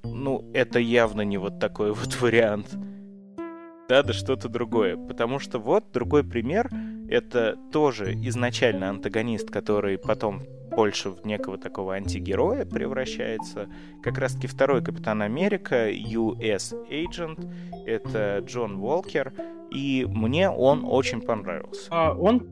ну, это явно не вот такой вот вариант надо что-то другое. Потому что вот другой пример, это тоже изначально антагонист, который потом больше в некого такого антигероя превращается. Как раз-таки второй Капитан Америка, US Agent, это Джон Уолкер, и мне он очень понравился. А он,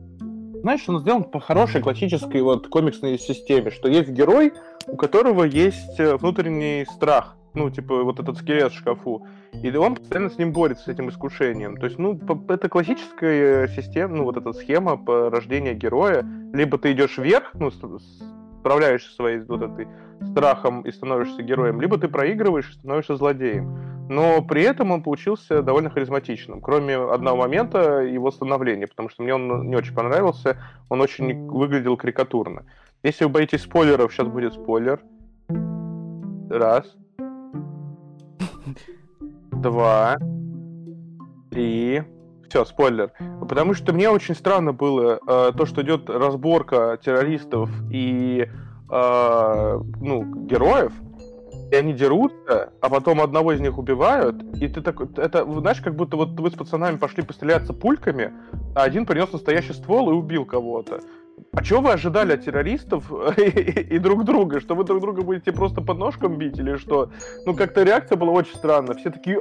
знаешь, он сделан по хорошей классической вот комиксной системе, что есть герой, у которого есть э, внутренний страх, ну, типа, вот этот скелет в шкафу. И он постоянно с ним борется, с этим искушением. То есть, ну, это классическая система, ну, вот эта схема по рождению героя. Либо ты идешь вверх, ну, справляешься своей вот этой страхом и становишься героем, либо ты проигрываешь и становишься злодеем. Но при этом он получился довольно харизматичным, кроме одного момента его становления, потому что мне он не очень понравился, он очень выглядел карикатурно. Если вы боитесь спойлеров, сейчас будет спойлер. Раз два, три. Все, спойлер. Потому что мне очень странно было э, то, что идет разборка террористов и э, ну, героев, и они дерутся, а потом одного из них убивают, и ты такой, это, знаешь, как будто вот вы с пацанами пошли постреляться пульками, а один принес настоящий ствол и убил кого-то. А чего вы ожидали от террористов и, друг друга? Что вы друг друга будете просто под ножком бить или что? Ну, как-то реакция была очень странная. Все такие...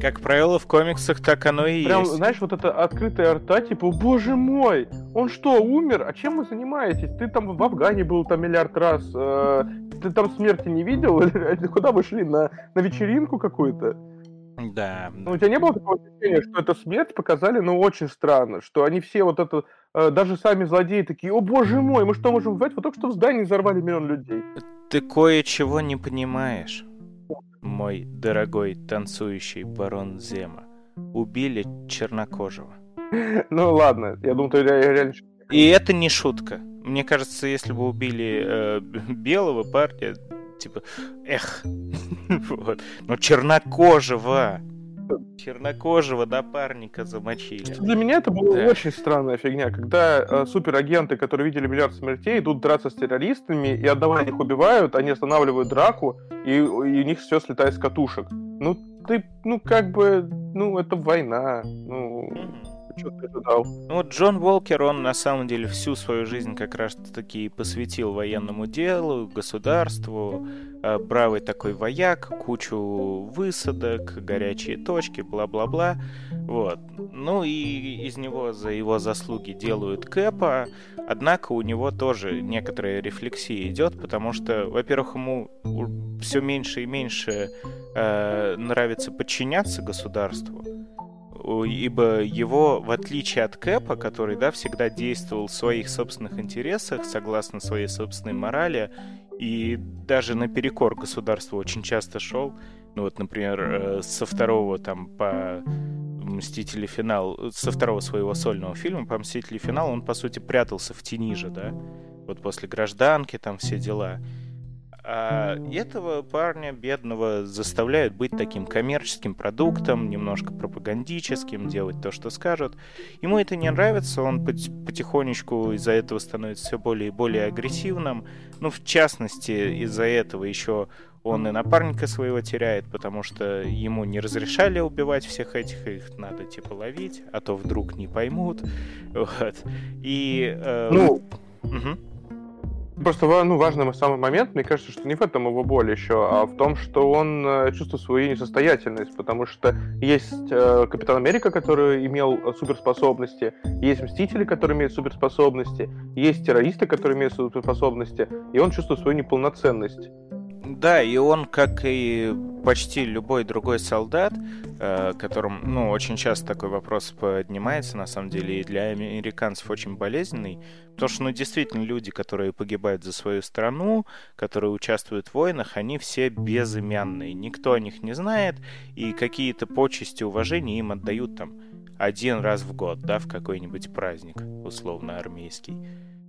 Как правило, в комиксах так оно и Прям, есть. знаешь, вот это открытая рта, типа, боже мой, он что, умер? А чем вы занимаетесь? Ты там в Афгане был там миллиард раз. Э, ты там смерти не видел? Куда вы шли? На, на вечеринку какую-то? Да. Ну, у тебя не было такого ощущения, что это смерть показали, но очень странно, что они все вот это, даже сами злодеи такие, о боже мой, мы что можем убивать? Вот только что в здании взорвали миллион людей. Ты кое-чего не понимаешь, мой дорогой танцующий барон Зема. Убили чернокожего. Ну ладно, я думаю, ты реально... И это не шутка. Мне кажется, если бы убили э, белого парня, типа, эх, вот. Но чернокожего, чернокожего напарника замочили. Для меня это была Да. очень странная фигня, когда э, суперагенты, которые видели миллиард смертей, идут драться с террористами, и одного них убивают, они останавливают драку, и, и у них все слетает с катушек. Ну, ты, ну, как бы, ну, это война. Ну, что? Ну Джон Уолкер, он на самом деле всю свою жизнь как раз-таки посвятил военному делу, государству, э, бравый такой вояк, кучу высадок, горячие точки, бла-бла-бла. Вот. Ну и из него за его заслуги делают Кэпа, однако у него тоже некоторая рефлексия идет, потому что, во-первых, ему все меньше и меньше э, нравится подчиняться государству, ибо его, в отличие от Кэпа, который, да, всегда действовал в своих собственных интересах, согласно своей собственной морали, и даже наперекор государству очень часто шел, ну вот, например, э, со второго там по Мстители финал, со второго своего сольного фильма по Мстители финал он, по сути, прятался в тени же, да, вот после гражданки, там все дела. А этого парня бедного заставляют быть таким коммерческим продуктом, немножко пропагандическим, делать то, что скажут. Ему это не нравится, он пот- потихонечку из-за этого становится все более и более агрессивным. Ну, в частности, из-за этого еще он и напарника своего теряет, потому что ему не разрешали убивать всех этих, их надо типа ловить, а то вдруг не поймут. Вот. И... э, Ну, мгм. Просто ну, важный самый момент, мне кажется, что не в этом его боль еще, а в том, что он э, чувствует свою несостоятельность, потому что есть э, Капитан Америка, который имел суперспособности, есть Мстители, которые имеют суперспособности, есть террористы, которые имеют суперспособности, и он чувствует свою неполноценность. Да, и он, как и почти любой другой солдат, э, которым, ну, очень часто такой вопрос поднимается, на самом деле, и для американцев очень болезненный, потому что, ну, действительно, люди, которые погибают за свою страну, которые участвуют в войнах, они все безымянные, никто о них не знает, и какие-то почести, уважения им отдают там один раз в год, да, в какой-нибудь праздник, условно, армейский.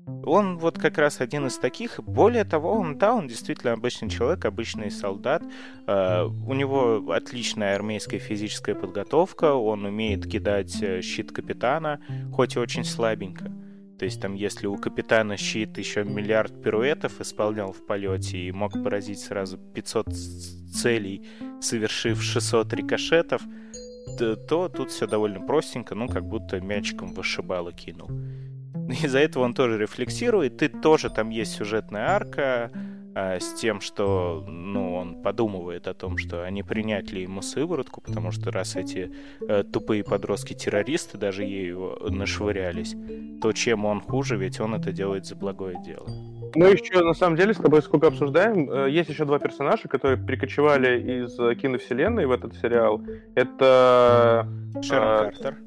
Он вот как раз один из таких. Более того, он, да, он действительно обычный человек, обычный солдат. Э, у него отличная армейская физическая подготовка. Он умеет кидать э, щит капитана, хоть и очень слабенько. То есть там, если у капитана щит еще миллиард пируэтов исполнял в полете и мог поразить сразу 500 целей, совершив 600 рикошетов, то, то тут все довольно простенько, ну, как будто мячиком вышибало кинул. Из-за этого он тоже рефлексирует. Ты тоже там есть сюжетная арка а, с тем, что ну, он подумывает о том, что а не принять ли ему сыворотку, потому что раз эти э, тупые подростки-террористы даже ею нашвырялись, то чем он хуже, ведь он это делает за благое дело. Ну, еще, на самом деле, с тобой сколько обсуждаем, э, есть еще два персонажа, которые перекочевали из э, киновселенной в этот сериал. Это Шерон А, Картер.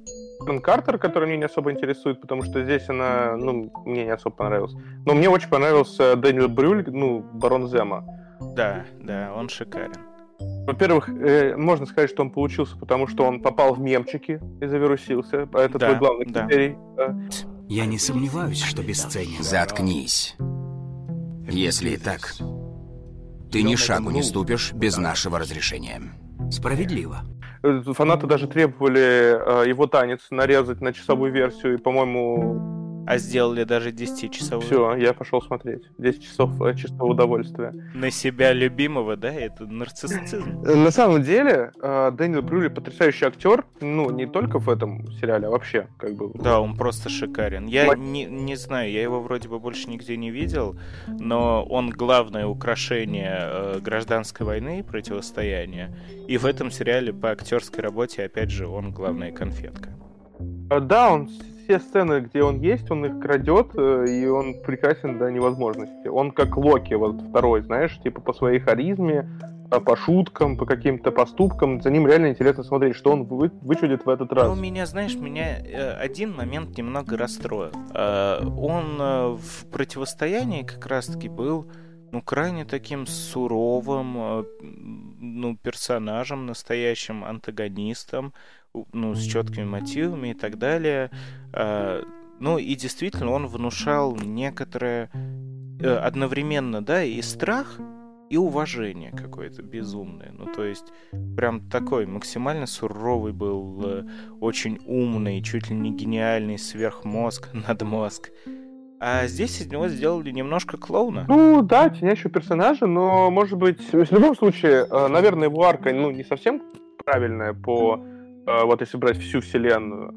Шерон Картер, который меня не особо интересует, потому что здесь она, ну, мне не особо понравилась. Но мне очень понравился Дэниел Брюль, ну, Барон Зема. Да, да, он шикарен. Во-первых, э, можно сказать, что он получился, потому что он попал в мемчики и завирусился. А Это Да, твой главный да. критерий. да. Я не сомневаюсь, что бесценен. Заткнись. Если и так, ты ни шагу не ступишь без нашего разрешения. Справедливо. Э, Фанаты даже требовали э, его танец нарезать на часовую версию, и, по-моему, А сделали даже 10-часовой. все, я пошел смотреть. 10 часов э, чистого удовольствия. На себя любимого, да? Это нарциссизм. Э, На самом деле, э, Дэниел Брюли потрясающий актер, ну, не только в этом сериале, а вообще, как бы. Да, он просто шикарен. Я не, не знаю, я его вроде бы больше нигде не видел, но он главное украшение гражданской войны, противостояния. И в этом сериале по актерской работе, опять же, он главная конфетка. Да, он все сцены, где он есть, он их крадет, э, и он прекрасен до невозможности. Он как Локи, вот второй, знаешь, типа по своей харизме, а по шуткам, по каким-то поступкам. За ним реально интересно смотреть, что он вы- вычудит в этот Ну, раз. меня, знаешь, меня э, один момент немного расстроил. Э, он э, в противостоянии как раз-таки был ну, крайне таким суровым, э, ну, персонажем, настоящим антагонистом, ну, с четкими мотивами и так далее. Э, Ну и действительно он внушал некоторое э, одновременно, да, и страх, и уважение какое-то безумное. Ну, то есть, прям такой максимально суровый был, э, очень умный, чуть ли не гениальный сверхмозг, надмозг. А здесь из него сделали немножко клоуна. Ну да, тенящего персонажа, но, может быть, в любом случае, э, наверное, его арка, ну, не совсем правильная по, вот если брать всю вселенную.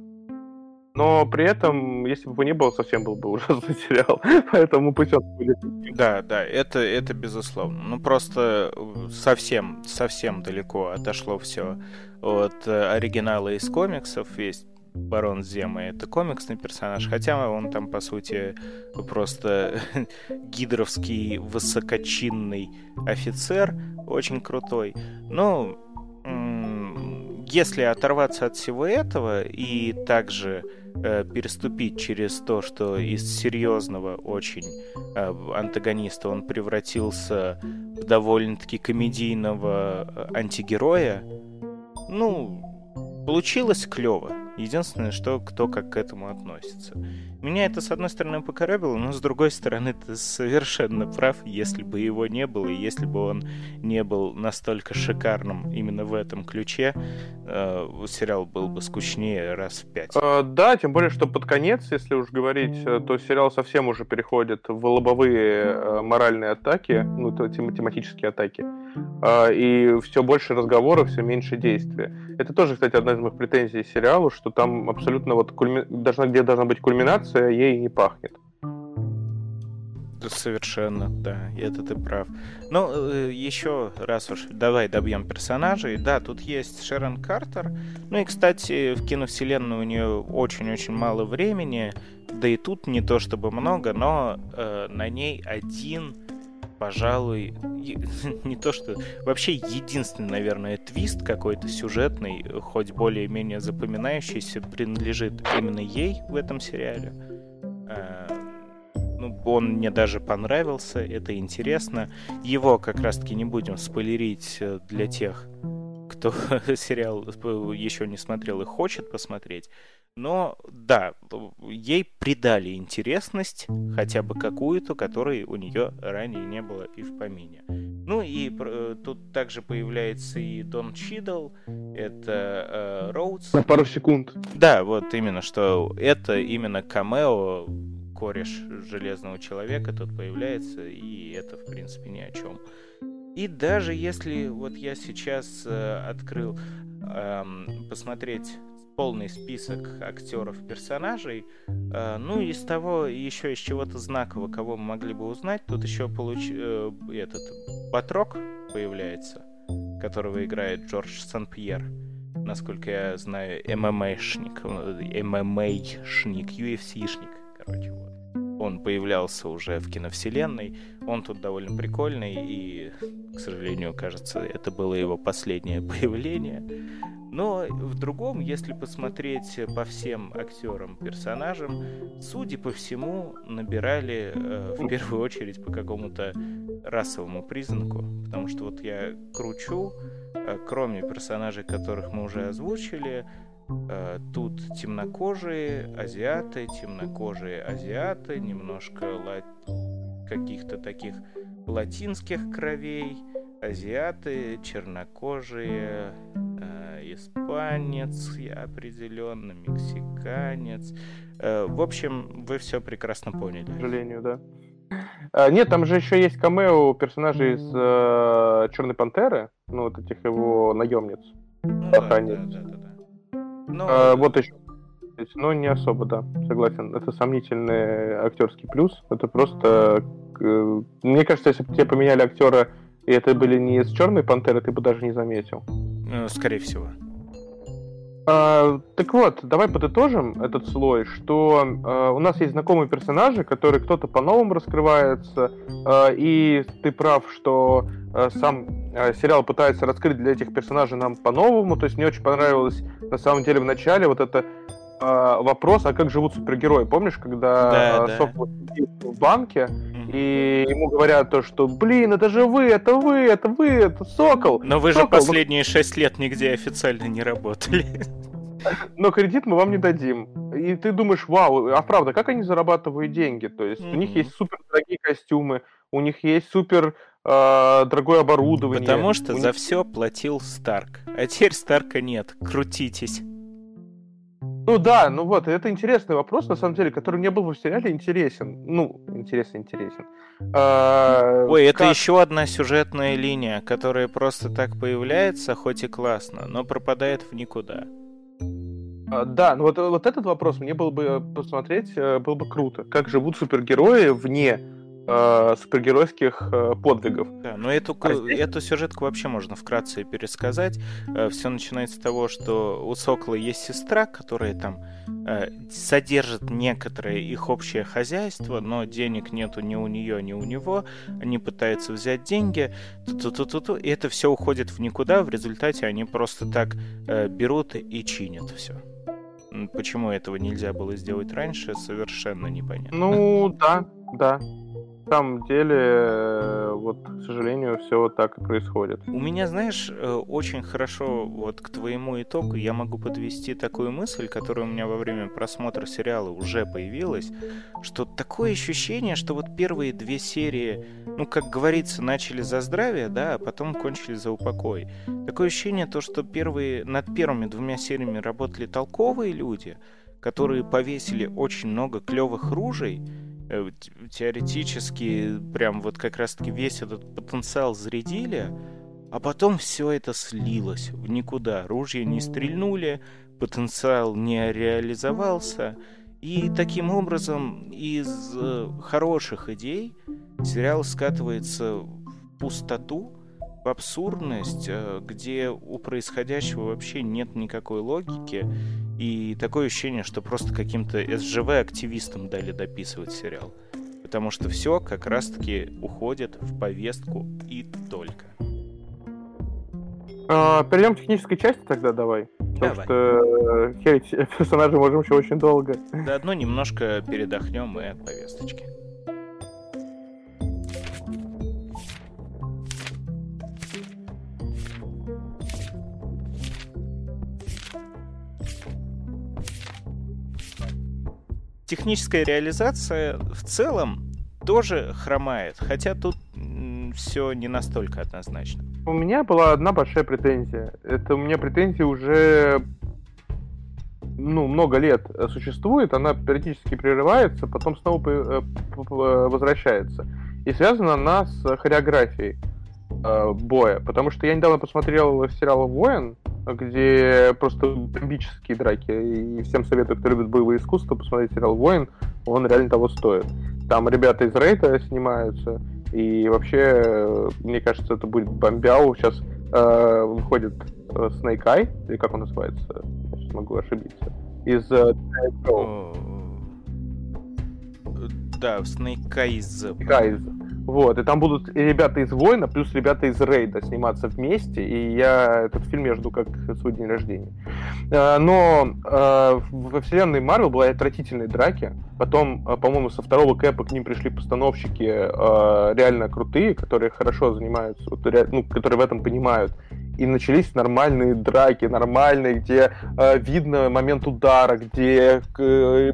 Но при этом, если бы его не было, совсем был бы ужасный сериал. Поэтому пусть он будет. Да, да, это, это безусловно. Ну просто совсем, совсем далеко отошло все от оригинала из комиксов. Есть Барон Зема это комиксный персонаж, хотя он там, по сути, просто гидровский высокочинный офицер, очень крутой. Но если оторваться от всего этого и также э, переступить через то, что из серьезного очень э, антагониста он превратился в довольно-таки комедийного э, антигероя, ну, получилось клево. Единственное, что кто как к этому относится. Меня это, с одной стороны, покоробило, но с другой стороны, ты совершенно прав, если бы его не было, и если бы он не был настолько шикарным именно в этом ключе, э, сериал был бы скучнее раз в пять. Э, да, тем более, что под конец, если уж говорить, э, то сериал совсем уже переходит в лобовые э, моральные атаки, ну, тем, тематические атаки, э, и все больше разговоров, все меньше действия. Это тоже, кстати, одна из моих претензий сериалу, что там абсолютно вот кульми... должна, где должна быть кульминация, информация ей не пахнет. Совершенно, да, это ты прав. Ну, э, еще раз уж, давай добьем персонажей. Да, тут есть Шерон Картер. Ну и, кстати, в киновселенной у нее очень-очень мало времени. Да и тут не то чтобы много, но э, на ней один, пожалуй, не то что... Вообще единственный, наверное, твист какой-то сюжетный, хоть более-менее запоминающийся, принадлежит именно ей в этом сериале. Э, ну, он мне даже понравился, это интересно. Его как раз-таки не будем спойлерить э, для тех, кто сериал еще не смотрел и хочет посмотреть. Но да, ей придали интересность, хотя бы какую-то, которой у нее ранее не было и в помине. Ну и э, тут также появляется и Дон Чидл, это э, Роудс. На пару секунд. Да, вот именно, что это именно камео кореш Железного Человека тут появляется, и это, в принципе, ни о чем. И даже если вот я сейчас э, открыл э, посмотреть полный список актеров-персонажей. Э, ну, из того, еще из чего-то знакового, кого мы могли бы узнать, тут еще получ... Э, этот Батрок появляется, которого играет Джордж Сан-Пьер. Насколько я знаю, ММАшник, ММАшник, UFC-шник, короче, вот. Он появлялся уже в киновселенной, он тут довольно прикольный, и, к сожалению, кажется, это было его последнее появление. Но в другом, если посмотреть по всем актерам, персонажам, судя по всему, набирали э, в первую очередь по какому-то расовому признаку. Потому что вот я кручу, э, кроме персонажей, которых мы уже озвучили, э, тут темнокожие азиаты, темнокожие азиаты, немножко ла- каких-то таких латинских кровей, азиаты, чернокожие, испанец, я определенно, мексиканец. Э, в общем, вы все прекрасно поняли. К сожалению, да. А, нет, там же еще есть камео персонажей из э, Черной Пантеры, ну, вот этих его наемниц. Ну, да, да, да, да, да. Но... А, вот еще. Но не особо, да, согласен. Это сомнительный актерский плюс. Это просто... Э, мне кажется, если бы тебе поменяли актера, и это были не из Черной Пантеры, ты бы даже не заметил. Ну, скорее всего. А, так вот, давай подытожим этот слой, что а, у нас есть знакомые персонажи, которые кто-то по-новому раскрывается, а, и ты прав, что а, сам а, сериал пытается раскрыть для этих персонажей нам по-новому, то есть мне очень понравилось на самом деле в начале вот это вопрос, а как живут супергерои, помнишь, когда да, а, да. Сок в банке, и ему говорят то, что, блин, это же вы, это вы, это вы, это Сокол. Но вы Сокол. же последние шесть лет нигде официально не работали. но кредит мы вам не дадим. И ты думаешь, вау, а правда, как они зарабатывают деньги? То есть у них есть супер дорогие костюмы, у них есть супер э, дорогое оборудование. Потому что у за них- все платил Старк. А теперь Старка нет. Крутитесь. Ну да, ну вот, это интересный вопрос, на самом деле, который не был в сериале интересен. Ну, интересно, интересен. А, Ой, это как- еще одна сюжетная линия, которая просто так появляется, хоть и классно, но пропадает в никуда. А, Да, ну вот, вот этот вопрос мне было бы посмотреть, э, было бы круто. Как живут супергерои вне э, супергеройских э, подвигов. Да, но эту, А здесь- эту сюжетку вообще можно вкратце пересказать. Все начинается с того, что у Сокола есть сестра, которая там э, содержит некоторое их общее хозяйство, но денег нету ни у нее, ни у него. Они пытаются взять деньги, ту-ту-ту-ту, и это все уходит в никуда. В результате они просто так э, берут и чинят все. Почему этого нельзя было сделать раньше, совершенно непонятно. Ну, да, да. Самом деле, э, вот, к сожалению, все вот так и происходит. У меня, знаешь, э, очень хорошо вот к твоему итогу я могу подвести такую мысль, которая у меня во время просмотра сериала уже появилась, что такое ощущение, что вот первые две серии, ну, как говорится, начали за здравие, да, а потом кончили за упокой. Такое ощущение, то, что первые, над первыми двумя сериями работали толковые люди, которые повесили очень много клевых ружей, теоретически прям вот как раз-таки весь этот потенциал зарядили, а потом все это слилось в никуда. Ружья не стрельнули, потенциал не реализовался, и таким образом из э, хороших идей сериал скатывается в пустоту, абсурдность, э, где у происходящего вообще нет никакой логики, и такое ощущение, что просто каким-то СЖВ-активистам дали дописывать сериал. Потому что все как раз-таки уходит в повестку и только. А, перейдем к технической части тогда давай. Потому Давай. что э, херить персонажей можем еще очень долго. Заодно немножко передохнем и от повесточки. Техническая реализация в целом тоже хромает, хотя тут все не настолько однозначно. У меня была одна большая претензия. Это у меня претензия уже ну, много лет э, существует, она периодически прерывается, потом снова э, п- возвращается. И связана она с хореографией э, боя. Потому что я недавно посмотрел сериал «Воин», где просто бомбические драки. И всем советую, кто любит боевые искусства, посмотреть сериал «Воин». Он реально того стоит. Там ребята из Рейта снимаются. И вообще, э, мне кажется, это будет бомбяу. Сейчас э, выходит э, Snake Eye, или как он называется, я сейчас могу ошибиться, из э. Да, Snake Eyes. Guys. Вот, и там будут и ребята из Воина, плюс ребята из Рейда сниматься вместе, и я этот фильм я жду как свой день рождения. Э, Но э, во вселенной Марвел была отвратительные драки, потом, э, по-моему, со второго кэпа к ним пришли постановщики реально крутые, которые хорошо занимаются, ну, которые в этом понимают, и начались нормальные драки, нормальные, где э, видно момент удара, где э,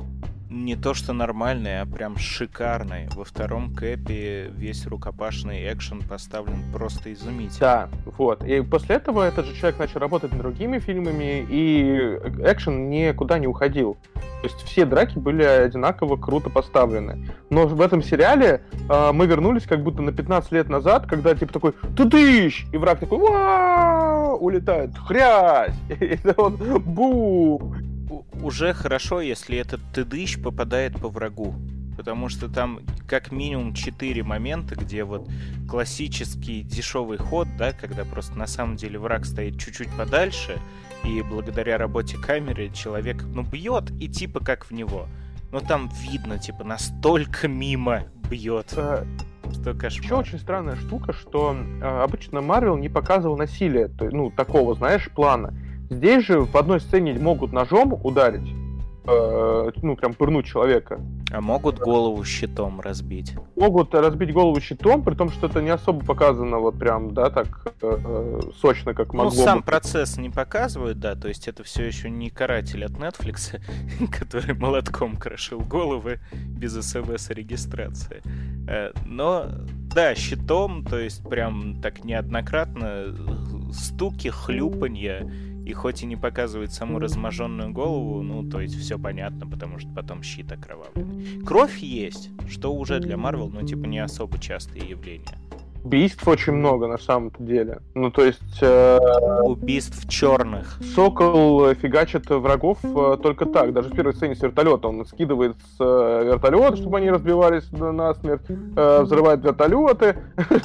Не то что нормальный, а прям шикарный. Во втором кэпе весь рукопашный экшен поставлен просто изумительно. Да, вот. И после этого этот же человек начал работать над другими фильмами, и экшен никуда не уходил. То есть все драки были одинаково круто поставлены. Но в этом сериале э, мы вернулись как будто на 15 лет назад, когда типа такой «Тудыщ!» И враг такой «Вау!» Улетает «Хрясь!» И он «Бум!» Уже хорошо, если этот тыдыщ попадает по врагу. Потому что там как минимум четыре момента, где вот классический дешевый ход, да, когда просто на самом деле враг стоит чуть-чуть подальше, и благодаря работе камеры человек, ну, бьет, и типа как в него. Но там видно, типа, настолько мимо бьет, Э, что Еще кошмар. очень странная штука, что э, обычно Марвел не показывал насилие, то, ну, такого, знаешь, плана. Здесь же в одной сцене могут ножом ударить, э, ну, прям пырнуть человека. А могут голову щитом разбить? Могут разбить голову щитом, при том, что это не особо показано вот прям, да, так э, сочно, как Ну, могло сам бы. процесс не показывают, да, то есть это все еще не каратель от Netflix, который молотком крошил головы без СВС-регистрации. Э, Но, да, щитом, то есть прям так неоднократно э, стуки, хлюпанья, и хоть и не показывает саму разможенную голову, ну, то есть все понятно, потому что потом щит окровавленный. Кровь есть, что уже для Марвел, ну, типа, не особо частое явление. Убийств очень много на самом-то деле. Ну, то есть э, Убийств черных. Сокол э, фигачит врагов э, только так. Даже в первой сцене с вертолета он скидывает с э, вертолета, чтобы они разбивались на- насмерть, э, взрывает вертолеты,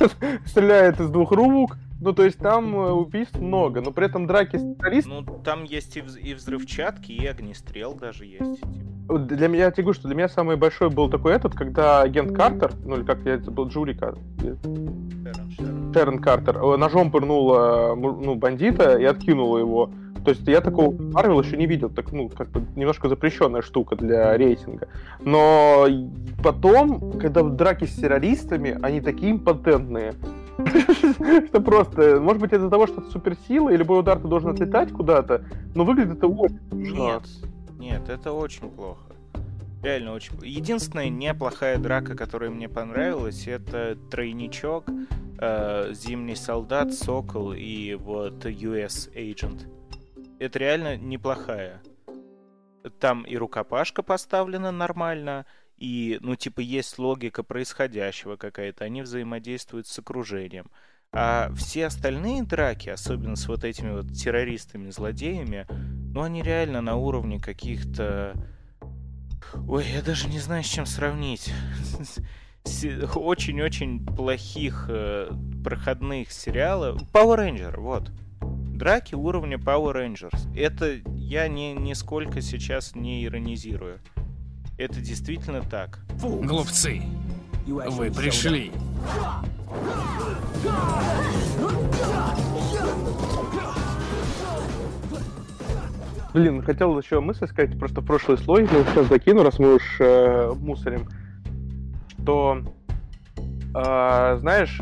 стреляет из двух рук. Ну, то есть там э, убийств много, но при этом драки с террористами... Ну, там есть и, вз- и взрывчатки, и огнестрел даже есть. типа. Для меня, я тебе говорю, что для меня самый большой был такой этот, когда агент Картер, ну или как я это был, Джули Картер, Шерон, Шерон. Шерон Картер, э, ножом пырнула ну, бандита и откинула его. То есть я такого Марвел еще не видел, так, ну, как бы немножко запрещенная штука для рейтинга. Но потом, когда драки с террористами, они такие импотентные, что просто, может быть, из-за того, что это суперсила, и любой удар ты должен отлетать куда-то, но выглядит это очень. Нет, нет, это очень плохо. Реально очень плохо. Единственная неплохая драка, которая мне понравилась, это тройничок, э, Зимний солдат, Сокол и вот US Agent. Это реально неплохая. Там и рукопашка поставлена нормально, и, ну, типа, есть логика происходящего какая-то, они взаимодействуют с окружением. А все остальные драки, особенно с вот этими вот террористами-злодеями, ну, они реально на уровне каких-то... Ой, я даже не знаю, с чем сравнить. Очень-очень плохих э, проходных сериалов. Power Ranger, вот. Драки уровня Power Rangers. Это я не, нисколько сейчас не иронизирую. Это действительно так. Глупцы, вы пришли. Блин, хотел еще мысль сказать, просто в прошлый слой, ну, сейчас закину, раз мы уж э, мусорим, что, э, знаешь,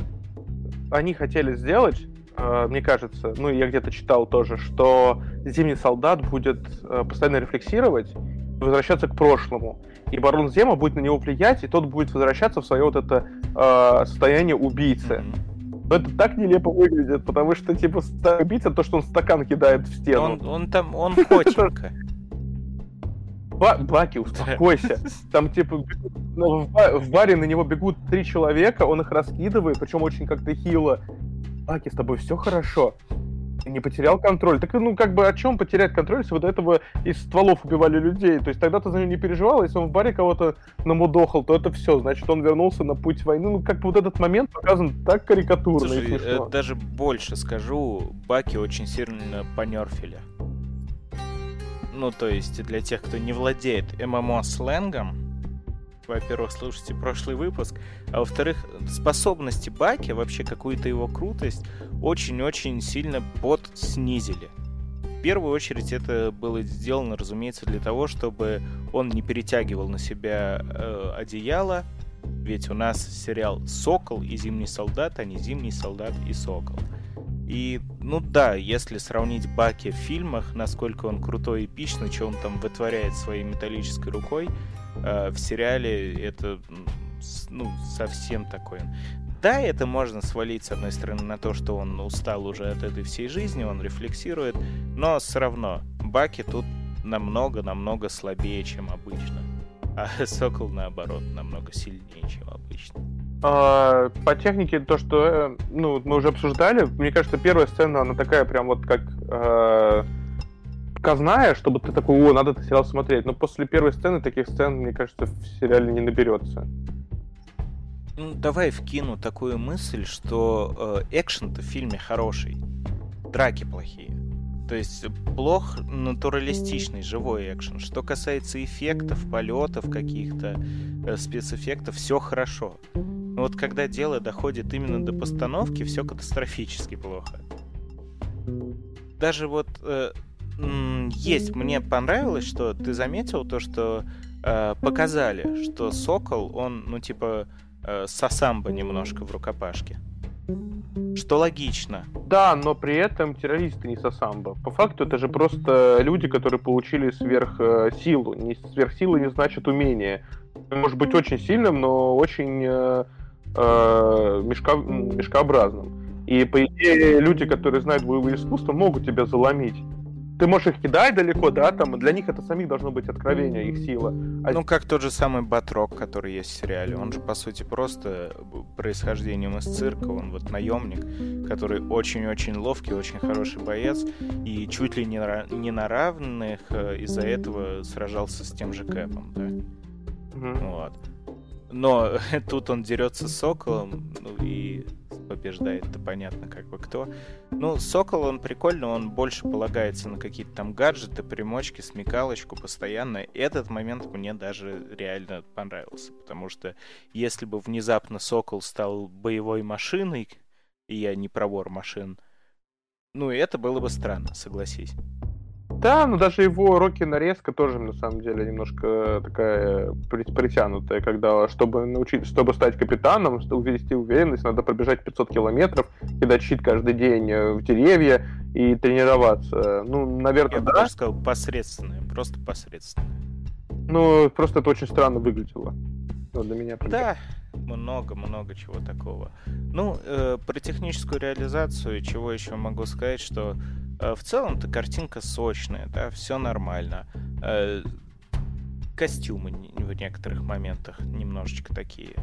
они хотели сделать, э, мне кажется, ну, я где-то читал тоже, что Зимний Солдат будет э, постоянно рефлексировать, возвращаться к прошлому, и Барон Зема будет на него влиять, и тот будет возвращаться в свое вот это э, состояние убийцы. Но это так нелепо выглядит, потому что, типа, убийца, то, что он стакан кидает в стену. Он, он там, он котенька. Ба- Баки, успокойся. Там, типа, ну, в баре на него бегут три человека, он их раскидывает, причем очень как-то хило. Баки, с тобой все хорошо. Ты не потерял контроль. Так, ну, как бы, о чем потерять контроль, если вы до этого из стволов убивали людей? То есть тогда ты за него не переживал, если он в баре кого-то намудохал, то это все, значит, он вернулся на путь войны. Ну, как бы вот этот момент показан так карикатурно и Слушай, смешно. э, даже больше скажу, Баки очень сильно понерфили. Ну, то есть, для тех, кто не владеет ММО-сленгом, во-первых, слушайте прошлый выпуск, а во-вторых, способности Баки, вообще какую-то его крутость, очень-очень сильно под снизили. В первую очередь это было сделано, разумеется, для того, чтобы он не перетягивал на себя э, одеяло, ведь у нас сериал «Сокол» и «Зимний солдат», а не «Зимний солдат» и «Сокол». И, ну да, если сравнить Баки в фильмах, насколько он крутой и эпичный, что он там вытворяет своей металлической рукой, э, в сериале это, ну, совсем такой. Да, это можно свалить, с одной стороны, на то, что он устал уже от этой всей жизни, он рефлексирует, но все равно Баки тут намного-намного слабее, чем обычно. А Сокол, наоборот, намного сильнее, чем обычно. А, по технике, то, что э, ну, мы уже обсуждали, мне кажется, первая сцена, она такая прям вот как э, показная, чтобы ты такой, о, надо этот сериал смотреть. Но после первой сцены таких сцен, мне кажется, в сериале не наберется. Ну, давай вкину такую мысль, что э, экшен-то в фильме хороший, драки плохие. То есть плох натуралистичный, живой экшен. Что касается эффектов, полетов каких-то, э, спецэффектов, все хорошо. Но вот когда дело доходит именно до постановки, все катастрофически плохо. Даже вот э, есть, мне понравилось, что ты заметил то, что э, показали, что Сокол, он, ну, типа, э, сосамба немножко в рукопашке. Что логично. Да, но при этом террористы не сосамба. По факту это же просто люди, которые получили сверхсилу. Не сверхсила не значит умение. Может быть очень сильным, но очень э, э, мешкообразным. И по идее люди, которые знают боевые искусства, могут тебя заломить ты можешь их кидать далеко, да, там, для них это самих должно быть откровение, их сила. А... Ну, как тот же самый Батрок, который есть в сериале. Он же, по сути, просто происхождением из цирка, он вот наемник, который очень-очень ловкий, очень хороший боец, и чуть ли не, не на равных э, из-за этого сражался с тем же Кэпом, да. Угу. Вот. Но тут он дерется с Соколом, ну и побеждает, это понятно как бы кто. Ну, Сокол, он прикольный, он больше полагается на какие-то там гаджеты, примочки, смекалочку постоянно. Этот момент мне даже реально понравился, потому что если бы внезапно Сокол стал боевой машиной, и я не пробор машин, ну, это было бы странно, согласись. Да, но даже его роки нарезка тоже на самом деле немножко такая притянутая, когда чтобы научить, чтобы стать капитаном, увести уверенность, надо пробежать 500 километров, кидать щит каждый день э, в деревья и тренироваться. Ну, наверное, Я да. бы даже сказал посредственное, просто посредственное. Ну, просто это очень странно выглядело. Ну, для меня. Да, много-много чего такого. Ну, э, про техническую реализацию, чего еще могу сказать, что Э, в целом-то картинка сочная, да, все нормально. Э, костюмы в некоторых моментах немножечко такие.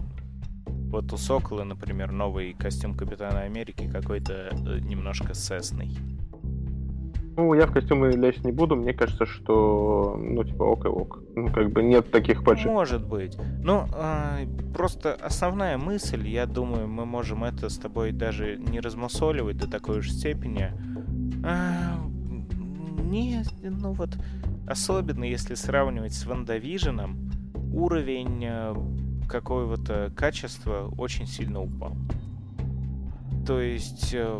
Вот у Сокола, например, новый костюм Капитана Америки какой-то э, немножко сесный. Ну, я в костюмы лезть не буду, мне кажется, что, ну, типа, ок и ок. Ну, как бы нет таких больших... Может быть. Ну, э, просто основная мысль, я думаю, мы можем это с тобой даже не размусоливать до такой же степени, а, не, ну вот, особенно если сравнивать с Вандавиженом, уровень э, какого-то качества очень сильно упал. То есть, э,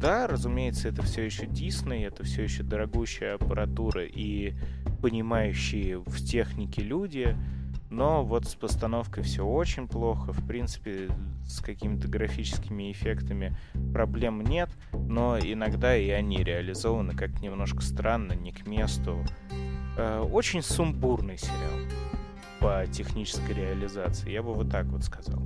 да, разумеется, это все еще Дисней, это все еще дорогущая аппаратура и понимающие в технике люди, но вот с постановкой все очень плохо. В принципе, с какими-то графическими эффектами проблем нет, но иногда и они реализованы как немножко странно, не к месту. Э, очень сумбурный сериал по технической реализации, я бы вот так вот сказал.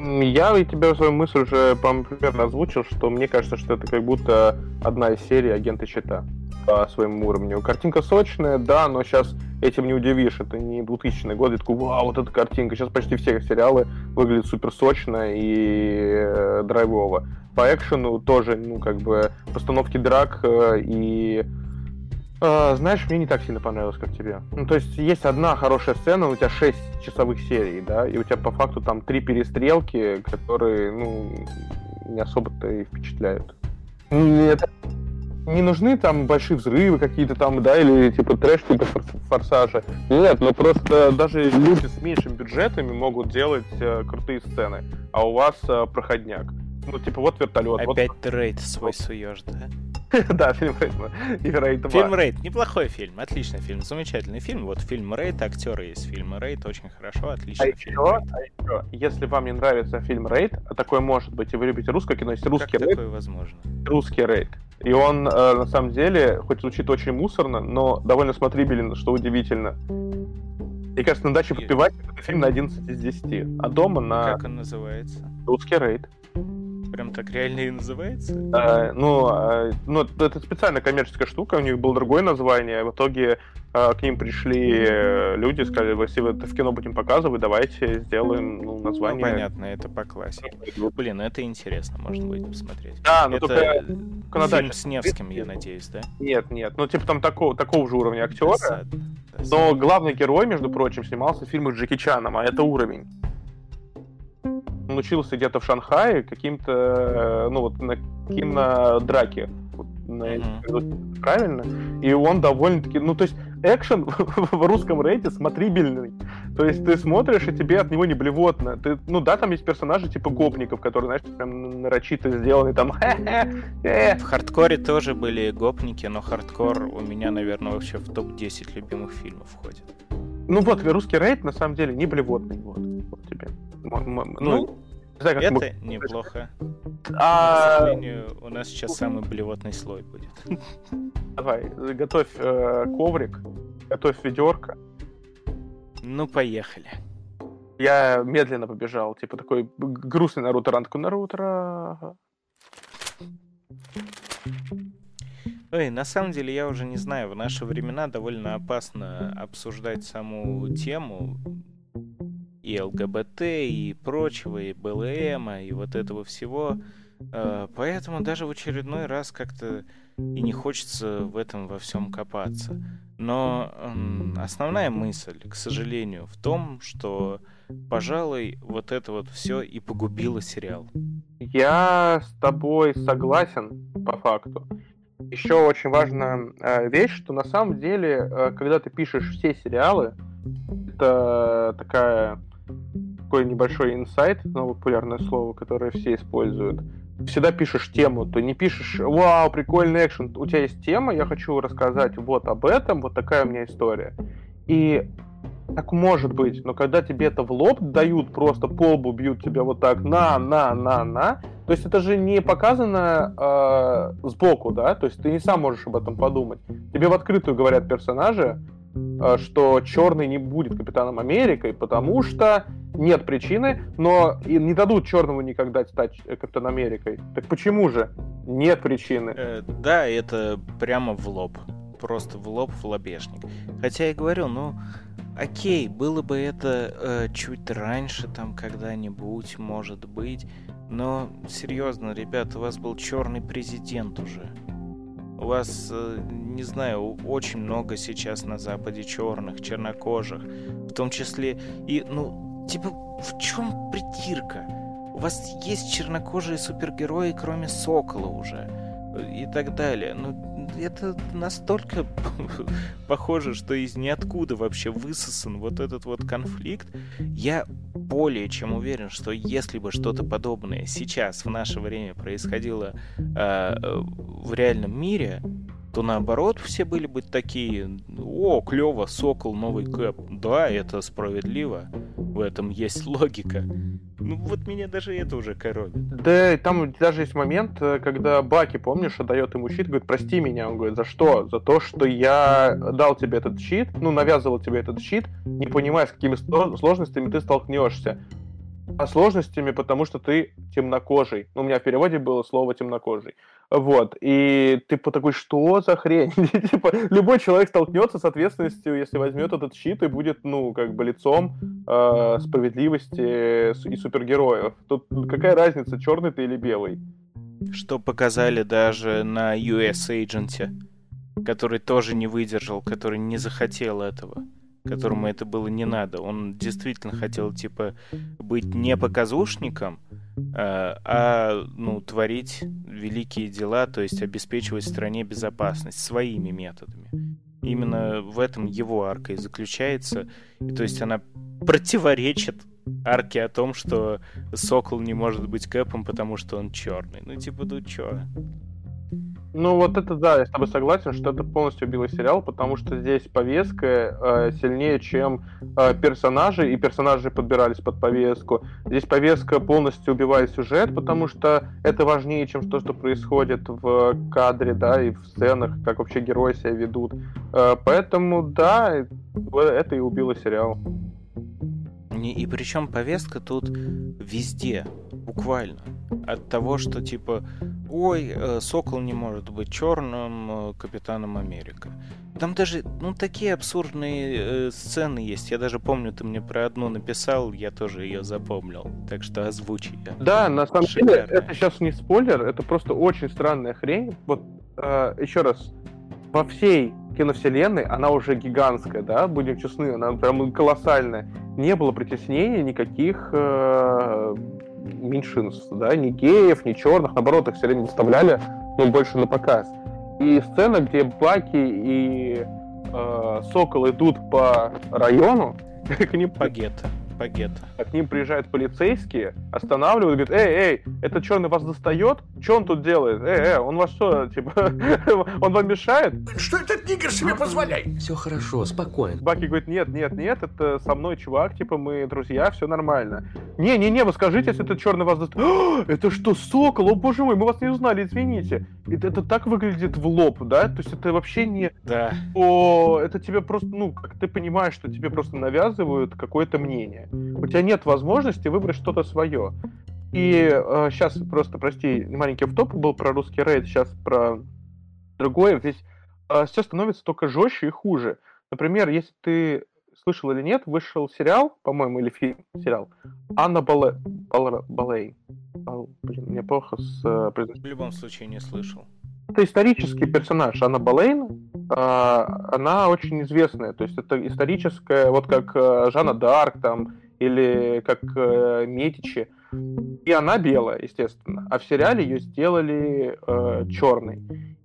Я и тебе свою мысль уже, по-моему, примерно озвучил, что мне кажется, что это как будто одна из серий «Агенты Щита» по своему уровню. Картинка сочная, да, но сейчас этим не удивишь. Это не 2000 год, и такой, вау, вот эта картинка. Сейчас почти все сериалы выглядят супер сочно и э, драйвово. По экшену тоже, ну, как бы, постановки драк э, и Uh, знаешь, мне не так сильно понравилось, как тебе. Ну, то есть есть одна хорошая сцена, у тебя 6 часовых серий, да, и у тебя по факту там три перестрелки, которые, ну, не особо-то и впечатляют. Это не нужны там большие взрывы какие-то там, да, или типа трэш типа форсажа. Нет, но просто даже люди с меньшими бюджетами могут делать э, крутые сцены, а у вас э, проходняк. Ну, типа, вот вертолет. Опять вот... рейд свой суешь, да? Да, фильм Рейд. И Рейд 2. Фильм Рейд. Неплохой фильм. Отличный фильм. Замечательный фильм. Вот фильм Рейд. Актеры есть фильм Рейд. Очень хорошо. Отличный а фильм. Еще, а еще, если вам не нравится фильм Рейд, а такое может быть, и вы любите русское кино, есть русский как Рейд. такое возможно? Русский Рейд. И он, э, на самом деле, хоть звучит очень мусорно, но довольно смотрибелен, что удивительно. Мне кажется, на даче подпевать фильм на 11 из 10, а дома на... Как он называется? Русский Рейд. Прям так реально и называется? А, ну, а, ну, это специальная коммерческая штука, у них было другое название. В итоге а, к ним пришли люди, сказали, если вы это в кино будем показывать, давайте сделаем ну, название. Ну, понятно, это по классике. Блин, это интересно, можно будет посмотреть. Да, но это только, только фильм с Невским, я надеюсь, да? Нет, нет, ну типа там такого, такого же уровня актера. Но главный герой, между прочим, снимался в фильмах Джеки Чаном, а это уровень он учился где-то в Шанхае каким-то, э, ну вот на кинодраке. Вот, на, mm-hmm. Правильно? И он довольно-таки, ну то есть экшен в русском рейде смотрибельный. То есть ты смотришь, и тебе от него не блевотно. Ты, ну да, там есть персонажи типа гопников, которые, знаешь, прям нарочито сделаны там. В хардкоре тоже были гопники, но хардкор у меня, наверное, вообще в топ-10 любимых фильмов входит. Ну вот, русский рейд на самом деле не блевотный. Вот, вот тебе. Ну, не знаю, как Это мы- неплохо. К А, сожалению, у нас сейчас самый блевотный слой будет. давай, готовь э, коврик, готовь ведерко. Ну, поехали. Я медленно побежал, типа такой грустный Наруто run. Такой, Наруто... Ой, на самом деле, я уже не знаю, в наши времена довольно опасно обсуждать саму тему и ЛГБТ, и прочего, и БЛМ, и вот этого всего. Э, Поэтому даже в очередной раз как-то и не хочется в этом во всем копаться. Но основная мысль, к сожалению, в том, что, пожалуй, вот это вот все и погубило сериал. Я с тобой согласен по факту. Еще очень важная э, вещь, что на самом деле, э, когда ты пишешь все сериалы, это такая такой небольшой инсайт, новое популярное слово, которое все используют. Всегда пишешь тему, ты не пишешь «Вау, прикольный экшен». У тебя есть тема, я хочу рассказать вот об этом, вот такая у меня история. И так может быть, но когда тебе это в лоб дают, просто по лбу бьют тебя вот так на, на, на, на, то есть это же не показано э, сбоку, да, то есть ты не сам можешь об этом подумать. Тебе в открытую говорят персонажи, что черный не будет капитаном Америкой, потому что нет причины, но и не дадут черному никогда стать э, капитаном Америкой. Так почему же? Нет причины. Э, да, это прямо в лоб. Просто в лоб, в лобешник. Хотя я говорю, ну, окей, было бы это э, чуть раньше, там, когда-нибудь, может быть. Но, серьезно, ребят, у вас был черный президент уже. У вас, э, не знаю, очень много сейчас на Западе черных, чернокожих. В том числе и, ну, типа, в чем притирка? У вас есть чернокожие супергерои, кроме Сокола уже. И так далее. Ну, это настолько похоже, что из ниоткуда вообще высосан вот этот вот конфликт. Я более чем уверен, что если бы что-то подобное сейчас в наше время происходило э, в реальном мире, то наоборот все были бы такие, о, клево, Сокол, новый Кэп. Да, это справедливо, в этом есть логика. Ну вот меня даже это уже коробит. Да, там даже есть момент, э, когда Баки, помнишь, отдает ему щит, говорит, прости меня. Он говорит, за что? За то, что я дал тебе этот щит, ну, навязывал тебе этот щит, не понимая, с какими сло- сложностями ты столкнешься. А сложностями, потому что ты темнокожий. Ну, у меня в переводе было слово темнокожий. Вот. И ты по такой, что за хрень? Типа, любой человек столкнется с ответственностью, если возьмет этот щит и будет, ну, как бы лицом э, справедливости и супергероев. Тут какая разница, черный ты или белый? Что показали даже на US Agent, который тоже не выдержал, который не захотел этого, которому это было не надо. Он действительно хотел, типа, быть не показушником, э, а, ну, творить великие дела, то есть обеспечивать стране безопасность своими методами. Именно в этом его арка и заключается. И, то есть она противоречит арке о том, что Сокол не может быть Кэпом, потому что он черный. Ну, типа, ну чё? Ну, вот это да, я с тобой согласен, что это полностью убило сериал, потому что здесь повестка э, сильнее, чем э, персонажи, и персонажи подбирались под повестку. Здесь повестка полностью убивает сюжет, потому что это важнее, чем то, что происходит в кадре, да, и в сценах, как вообще герои себя ведут. Э, поэтому, да, это и убило сериал. Не- И причем повестка тут везде, буквально. От того, что типа, ой, э, Сокол не может быть черным э, капитаном Америка. Там даже, ну, такие абсурдные э, сцены есть. Я даже помню, ты мне про одну написал, я тоже ее запомнил. Так что озвучи я. Да, на самом деле, Шикарно. это сейчас не спойлер, это просто очень странная хрень. Вот, э, еще раз, во всей киновселенной она уже гигантская, да, будем честны, она прям колоссальная. Не было притеснений никаких э, меньшинств, да, ни геев, ни черных, наоборот, их все время выставляли, ну, больше на показ. И сцена, где Баки и э, Сокол идут по району, к ним Пагетто. Багета. К ним приезжают полицейские, останавливают, говорят, эй, эй, этот черный вас достает? Что он тут делает? Эй, эй, он вас что, типа, он вам мешает? Что этот нигер себе позволяет? Все хорошо, спокойно. Баки говорит, нет, нет, нет, это со мной чувак, типа, мы друзья, все нормально. Не-не-не, вы скажите, если этот черный вас достает. Это что, сокол? О, боже мой, мы вас не узнали, извините. Это, это так выглядит в лоб, да? То есть это вообще не... Да. О, это тебе просто, ну, как ты понимаешь, что тебе просто навязывают какое-то мнение. У тебя нет возможности выбрать что-то свое. И э, сейчас просто, прости, маленький топ был про русский рейд, сейчас про другое. Здесь э, все становится только жестче и хуже. Например, если ты слышал или нет, вышел сериал, по-моему, или фильм, сериал, Анна Бале... Бал... Балей. Бал... Блин, мне плохо с э, В любом случае не слышал. Это исторический персонаж. Анна Болейн, э, она очень известная. То есть это историческая, вот как э, Жанна Д'Арк там, или как э, Метичи. И она белая, естественно. А в сериале ее сделали э, черной.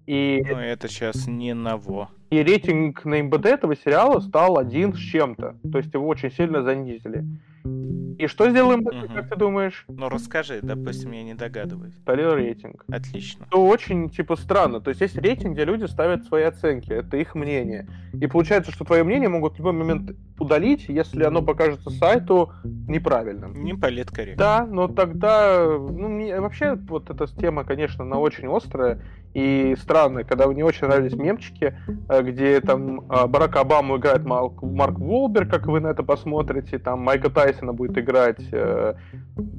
И, Ну, это сейчас не ново. и рейтинг на МБД этого сериала стал один с чем-то. То есть его очень сильно занизили. И что сделал МБД, Мгм. как ты думаешь? Ну, расскажи, допустим, я не догадываюсь. Стали рейтинг. Отлично. Это очень, типа, странно. То есть есть рейтинг, где люди ставят свои оценки. Это их мнение. И получается, что твое мнение могут в любой момент удалить, если оно покажется сайту неправильным. Не политкорректно. Да, но тогда, ну, мне вообще вот эта тема, конечно, она очень острая и странная, когда мне очень нравились мемчики, э, где там э, Барак Обаму играет Марк, Марк Волберг, как вы на это посмотрите, там Майка Тайсона будет играть э,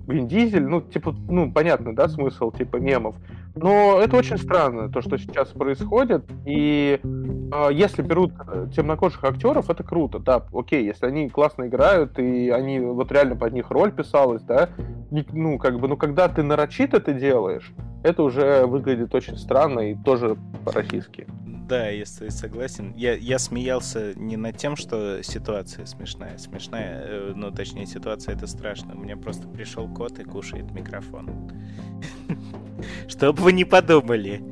Вин Дизель, ну, типа, ну, понятно, да, смысл, типа, мемов. Но это очень странно, то, что сейчас происходит, и э, если берут э, темнокожих актеров, это круто, да, окей, если они классно играют, и они, вот реально под них роль писалась, да, ну, как бы, ну, когда ты нарочито это делаешь, это уже выглядит очень странно и тоже по-российски. Да, я с тобой согласен. Я, я смеялся не над тем, что ситуация смешная. Смешная, э, ну, точнее, ситуация это страшно. У меня просто пришел кот и кушает микрофон. Чтобы вы не подумали.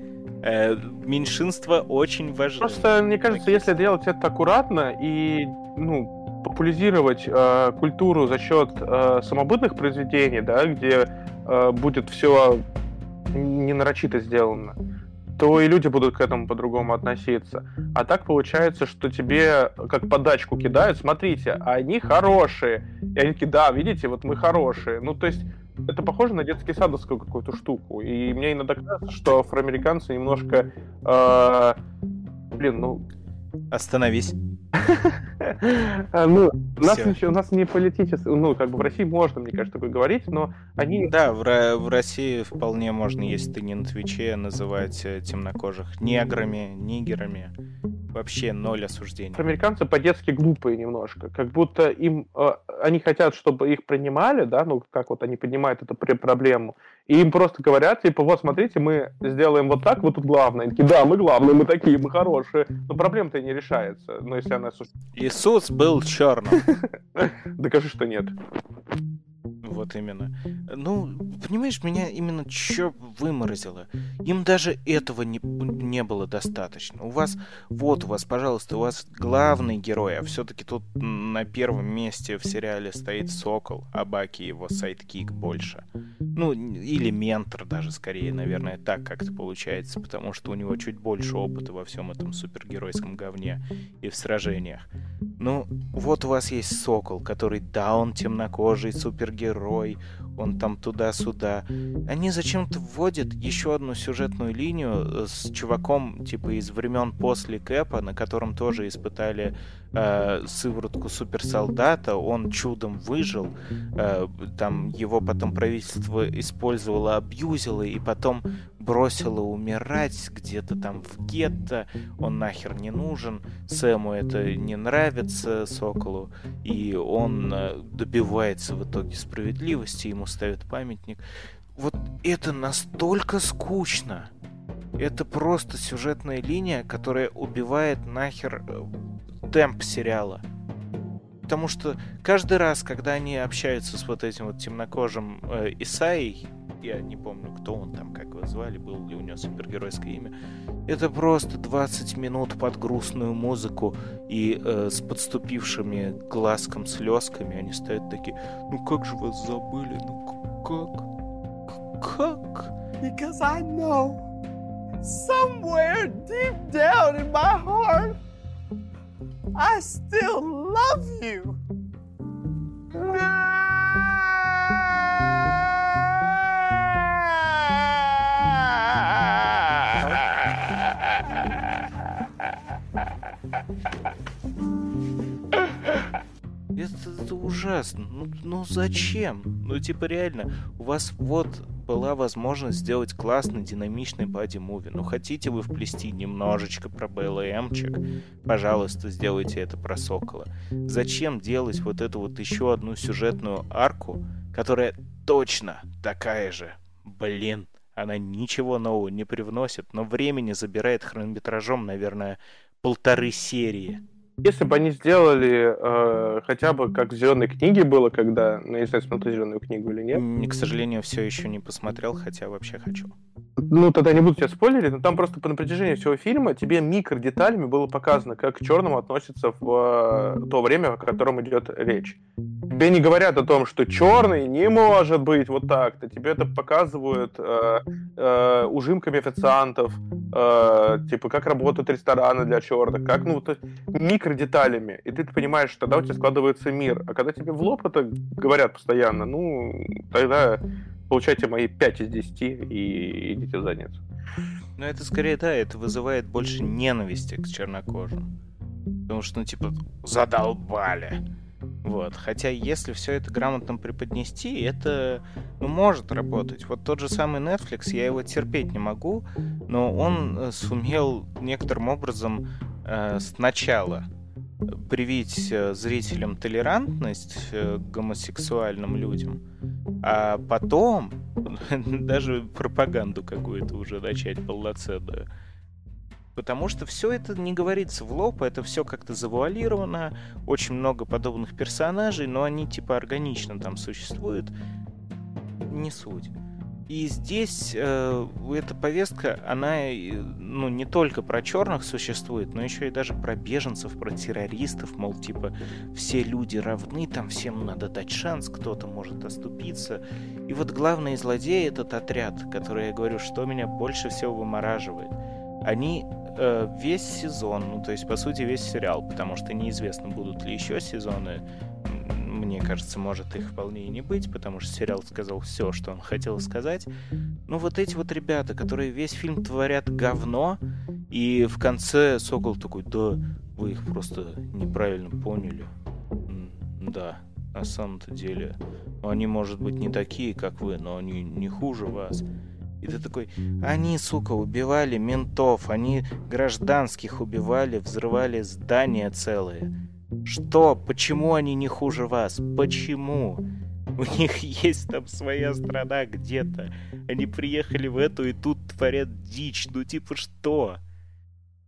Э, Меньшинство очень важно. Просто, мне кажется, если делать это аккуратно и, ну, популяризировать э, культуру за счет э, самобытных произведений, да, где э, будет все не нарочито сделано, то и люди будут к этому по-другому относиться. А так получается, что тебе как подачку кидают, смотрите, они хорошие. И они такие, да, видите, вот мы хорошие. Ну, то есть, это похоже на детский садовскую какую-то штуку. И мне иногда кажется, что афроамериканцы немножко... э, блин, ну, Остановись. А, Ну, у нас, ничего- у нас не политически, ну, как бы в России можно, мне кажется, такое говорить, но они... Да, в, в России вполне можно, если ты не на Твиче, называть э, темнокожих неграми, нигерами. Вообще ноль осуждений. Американцы по-детски глупые немножко, как будто им э, они хотят, чтобы их принимали, да, ну как вот они поднимают эту проблему, и им просто говорят, типа, вот смотрите, мы сделаем вот так, вы тут главные. Они такие, да, мы главные, мы такие, мы хорошие. Но проблема-то и не решается. Но если она Иисус был черным. Докажи, что нет. Вот именно. Ну, понимаешь, меня именно что выморозило. Им даже этого не, не было достаточно. У вас, вот у вас, пожалуйста, у вас главный герой, а все-таки тут на первом месте в сериале стоит Сокол, а Баки его sidekick больше. Ну, или ментор даже, скорее, наверное, так как-то получается, потому что у него чуть больше опыта во всем этом супергеройском говне и в сражениях. Ну, вот у вас есть Сокол, который, да, он темнокожий супергерой, он там туда-сюда. Они зачем-то вводят еще одну сюжетную линию э, с чуваком, типа, из времен после Кэпа, на котором тоже испытали э, сыворотку суперсолдата, он чудом выжил, э, там его потом правительство использовало, абьюзило, и потом бросило умирать где-то там в гетто, он нахер не нужен, Сэму это не нравится, Соколу, и он э, добивается в итоге справедливости, ему ставят памятник. Вот это настолько скучно. Это просто сюжетная линия, которая убивает нахер э, темп сериала. Потому что каждый раз, когда они общаются с вот этим вот темнокожим э, Исаей, я не помню, кто он там, как его звали, был ли у него супергеройское имя. Это просто 20 минут под грустную музыку и э, с подступившими глазком слезками они стоят такие, ну как же вас забыли, ну как? Как? Because I know somewhere deep down in my heart I still love you. Это, это ужасно. Ну, ну зачем? Ну типа реально, у вас вот была возможность сделать классный динамичный боди-муви. Ну хотите вы вплести немножечко про БЛМчик? Пожалуйста, сделайте это про Сокола. Зачем делать вот эту вот еще одну сюжетную арку, которая точно такая же? Блин, она ничего нового не привносит, но времени забирает хронометражом, наверное, полторы серии. Если бы они сделали э, хотя бы как в зеленой книге было, когда, ну, не знаю, смотрел зеленую книгу или нет. К сожалению, все еще не посмотрел, хотя вообще хочу. Ну, тогда не буду тебя спойлерить, но там просто по протяжении всего фильма тебе микро деталями было показано, как к черному относятся в э, то время, о котором идет речь. Тебе не говорят о том, что черный не может быть вот так-то. Тебе это показывают э, э, ужимками официантов, э, типа как работают рестораны для черных, как, ну, то, микро деталями, и ты понимаешь, что тогда у тебя складывается мир. А когда тебе в лоб это говорят постоянно, ну, тогда получайте мои 5 из 10 и идите задницу. Ну, это скорее, да, это вызывает больше ненависти к чернокожим. Потому что, ну, типа, задолбали. Вот. Хотя, если все это грамотно преподнести, это ну, может работать. Вот тот же самый Netflix, я его терпеть не могу, но он э, сумел некоторым образом э, сначала привить э, зрителям толерантность э, к гомосексуальным людям, а потом даже пропаганду какую-то уже начать полноценную. Потому что все это не говорится в лоб, это все как-то завуалировано, очень много подобных персонажей, но они типа органично там существуют. Не суть. И здесь э, эта повестка, она ну, не только про черных существует, но еще и даже про беженцев, про террористов, мол, типа, все люди равны, там всем надо дать шанс, кто-то может оступиться. И вот главный злодей этот отряд, который я говорю, что меня больше всего вымораживает. Они э, весь сезон, ну то есть по сути весь сериал, потому что неизвестно, будут ли еще сезоны, мне кажется, может их вполне и не быть, потому что сериал сказал все, что он хотел сказать. Но вот эти вот ребята, которые весь фильм творят говно, и в конце Сокол такой, да, вы их просто неправильно поняли. Да, на самом-то деле, они, может быть, не такие, как вы, но они не хуже вас. И ты такой, они, сука, убивали ментов, они гражданских убивали, взрывали здания целые. Что? Почему они не хуже вас? Почему? У них есть там своя страна где-то. Они приехали в эту и тут творят дичь. Ну типа что?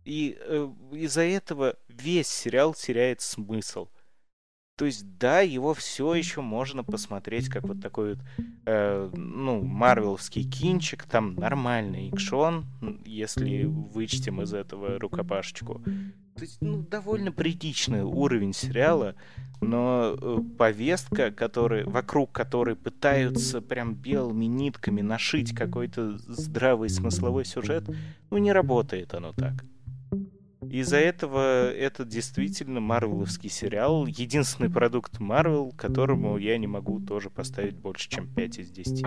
И э, из-за этого весь сериал теряет смысл. То есть, да, его все еще можно посмотреть как вот такой вот, э, ну, марвеловский кинчик, там нормальный экшон, если вычтем из этого рукопашечку. То есть, ну, довольно приличный уровень сериала, но э, повестка, который, вокруг которой пытаются прям белыми нитками нашить какой-то здравый смысловой сюжет, ну, не работает оно так. Из-за этого это действительно марвеловский сериал, единственный продукт Марвел, которому я не могу тоже поставить больше, чем 5 из 10.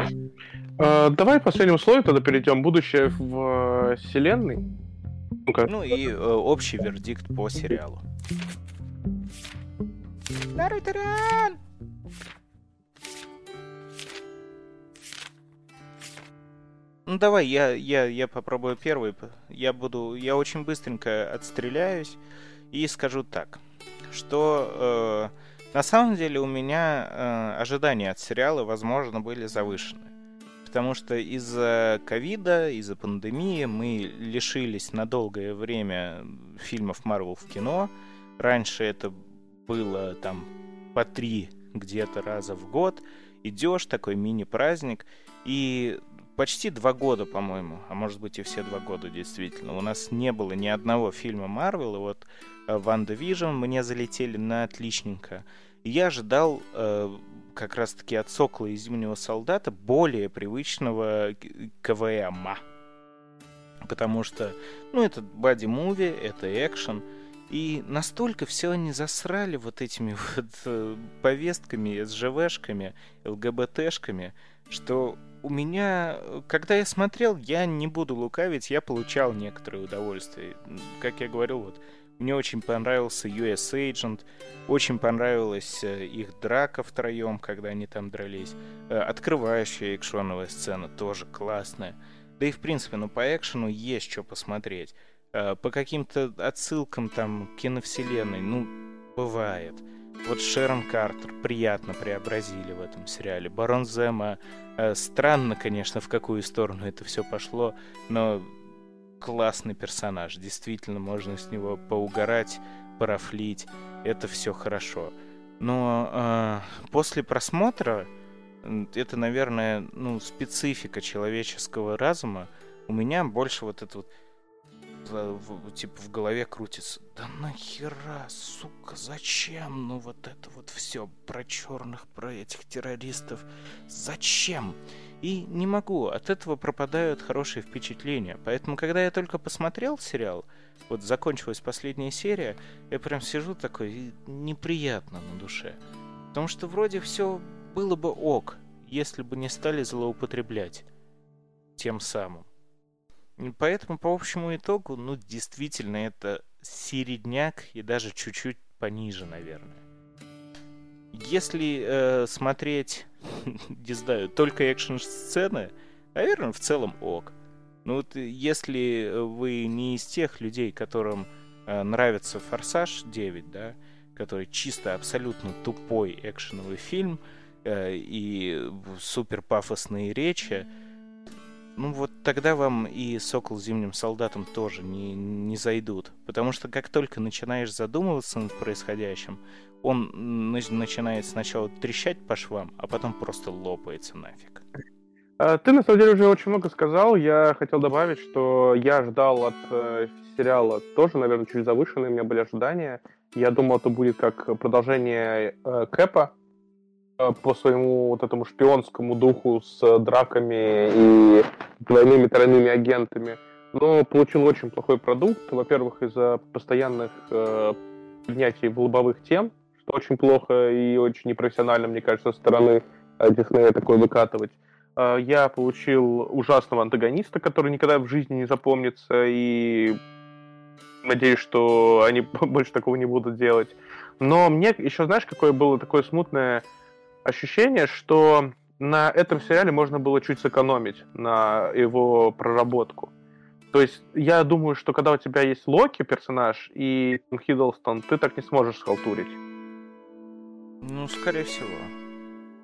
А, давай последним слоем тогда перейдем. Будущее в э, вселенной. Ну, ну и э, общий вердикт по сериалу. Наруто-ран! Ну давай, я, я, я попробую первый. Я буду. Я очень быстренько отстреляюсь и скажу так, что э, на самом деле у меня э, ожидания от сериала, возможно, были завышены. Потому что из-за ковида, из-за пандемии мы лишились на долгое время фильмов Марвел в кино. Раньше это было там по три где-то раза в год. идешь, такой мини-праздник, и почти два года, по-моему, а может быть и все два года действительно, у нас не было ни одного фильма Марвел, и вот э, WandaVision мне залетели на отличненько. Я ожидал э, как раз-таки от Сокола и Зимнего Солдата более привычного КВМа. Потому что, ну, это боди-муви, это экшен, и настолько все они засрали вот этими вот э, повестками, СЖВшками, ЛГБТшками, что у меня, когда я смотрел, я не буду лукавить, я получал некоторое удовольствие. Как я говорил, вот мне очень понравился US Agent, очень понравилась э, их драка втроем, когда они там дрались. Э, открывающая экшоновая сцена тоже классная. Да и в принципе, ну по экшену есть что посмотреть. Э, по каким-то отсылкам там киновселенной, ну, бывает. Вот Шерон Картер приятно преобразили в этом сериале. Барон Зема э, странно, конечно, в какую сторону это все пошло, но классный персонаж. Действительно, можно с него поугарать, парафлить. Это все хорошо. Но э, после просмотра это, наверное, ну, специфика человеческого разума. У меня больше вот это вот типа в голове крутится. Да нахера, сука, зачем? Ну вот это вот все про черных, про этих террористов. Зачем? И не могу, от этого пропадают хорошие впечатления. Поэтому, когда я только посмотрел сериал, вот закончилась последняя серия, я прям сижу такой, неприятно на душе. Потому что вроде все было бы ок, если бы не стали злоупотреблять тем самым. Поэтому, по общему итогу, ну, действительно, это середняк и даже чуть-чуть пониже, наверное. Если э, смотреть, не знаю, только экшн-сцены, наверное, в целом ок. Ну вот если вы не из тех людей, которым э, нравится «Форсаж 9», да, который чисто абсолютно тупой экшеновый фильм э, и супер пафосные речи, ну вот тогда вам и «Сокол зимним солдатом» тоже не, не зайдут. Потому что как только начинаешь задумываться над происходящим, он начинает сначала трещать по швам, а потом просто лопается нафиг. А, ты, на самом деле, уже очень много сказал. Я хотел добавить, что я ждал от э, сериала тоже, наверное, чуть завышенные у меня были ожидания. Я думал, это будет как продолжение э, Кэпа, по своему вот этому шпионскому духу с драками и двойными тройными агентами, но получил очень плохой продукт. Во-первых, из-за постоянных э, поднятий в лобовых тем, что очень плохо и очень непрофессионально, мне кажется, со стороны э, Диснея такое выкатывать. Э, я получил ужасного антагониста, который никогда в жизни не запомнится, и надеюсь, что они больше такого не будут делать. Но мне еще, знаешь, какое было такое смутное ощущение, что на этом сериале можно было чуть сэкономить на его проработку. То есть я думаю, что когда у тебя есть Локи персонаж и Хиддлстон, ты так не сможешь схалтурить. Ну, скорее всего.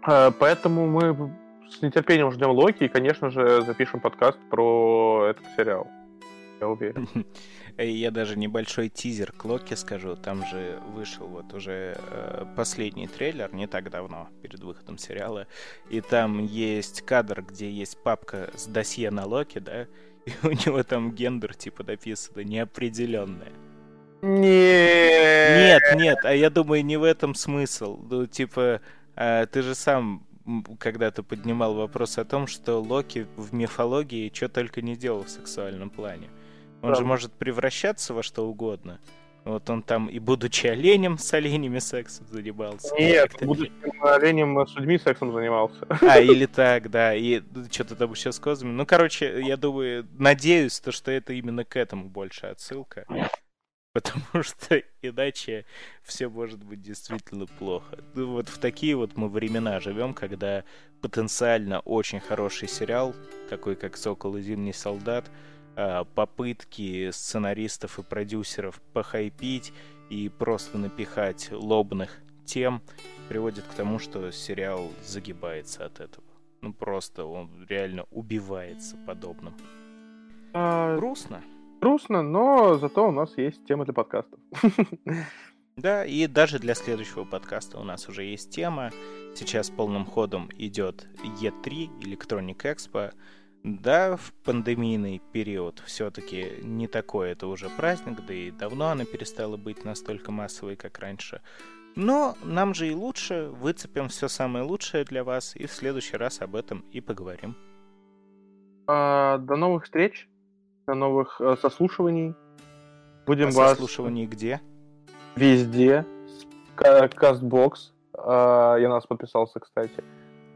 А, поэтому мы с нетерпением ждем Локи и, конечно же, запишем подкаст про этот сериал. Я уверен. Я даже небольшой тизер к Локи скажу. Там же вышел вот уже э, последний трейлер не так давно, перед выходом сериала. И там есть кадр, где есть папка с досье на Локи, да? И у него там гендер типа написано неопределенное. Нет. Нет, нет, а я думаю, не в этом смысл. Ну, типа, э, ты же сам когда-то поднимал вопрос о том, что Локи в мифологии что только не делал в сексуальном плане. Он Правда. же может превращаться во что угодно. Вот он там и будучи оленем с оленями сексом занимался. Нет, будучи оленем с людьми сексом занимался. А, или так, да. И что-то там еще с козами. Ну, короче, я думаю, надеюсь, то, что это именно к этому больше отсылка. Потому что иначе все может быть действительно плохо. Ну, вот в такие вот мы времена живем, когда потенциально очень хороший сериал, такой как «Сокол и Зимний солдат», Э, попытки сценаристов и продюсеров похайпить и просто напихать лобных тем приводит к тому, что сериал загибается от этого. Ну просто он реально убивается подобным. А... Грустно. Грустно, но зато у нас есть тема для подкастов. Да, и даже для следующего подкаста у нас уже есть тема. Сейчас полным ходом идет E3, Electronic Expo. Да, в пандемийный период все-таки не такой это уже праздник, да и давно она перестала быть настолько массовой, как раньше. Но нам же и лучше, выцепим все самое лучшее для вас, и в следующий раз об этом и поговорим. А, до новых встреч, до новых э, сослушиваний. Будем а вас... Сослушиваний где? Везде. Кастбокс. А, я на нас подписался, кстати.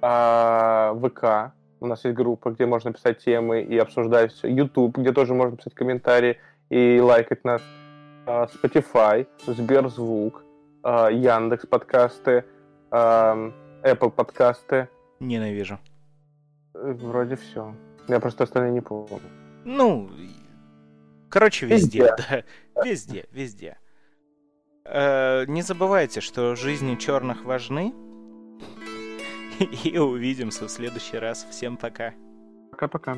А, ВК. У нас есть группа, где можно писать темы и обсуждать все. YouTube, где тоже можно писать комментарии и лайкать нас. А, Spotify, Сберзвук, а, Яндекс подкасты, а, Apple подкасты. Ненавижу. Вроде все. Я просто остальные не помню. Ну, короче, везде, везде. да. Везде, везде. Э, не забывайте, что жизни черных важны. И увидимся в следующий раз. Всем пока. Пока-пока.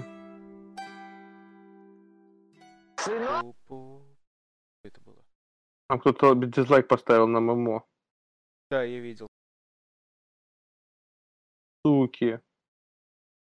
Это было. Там кто-то дизлайк поставил на ММО. Да, я видел. Суки.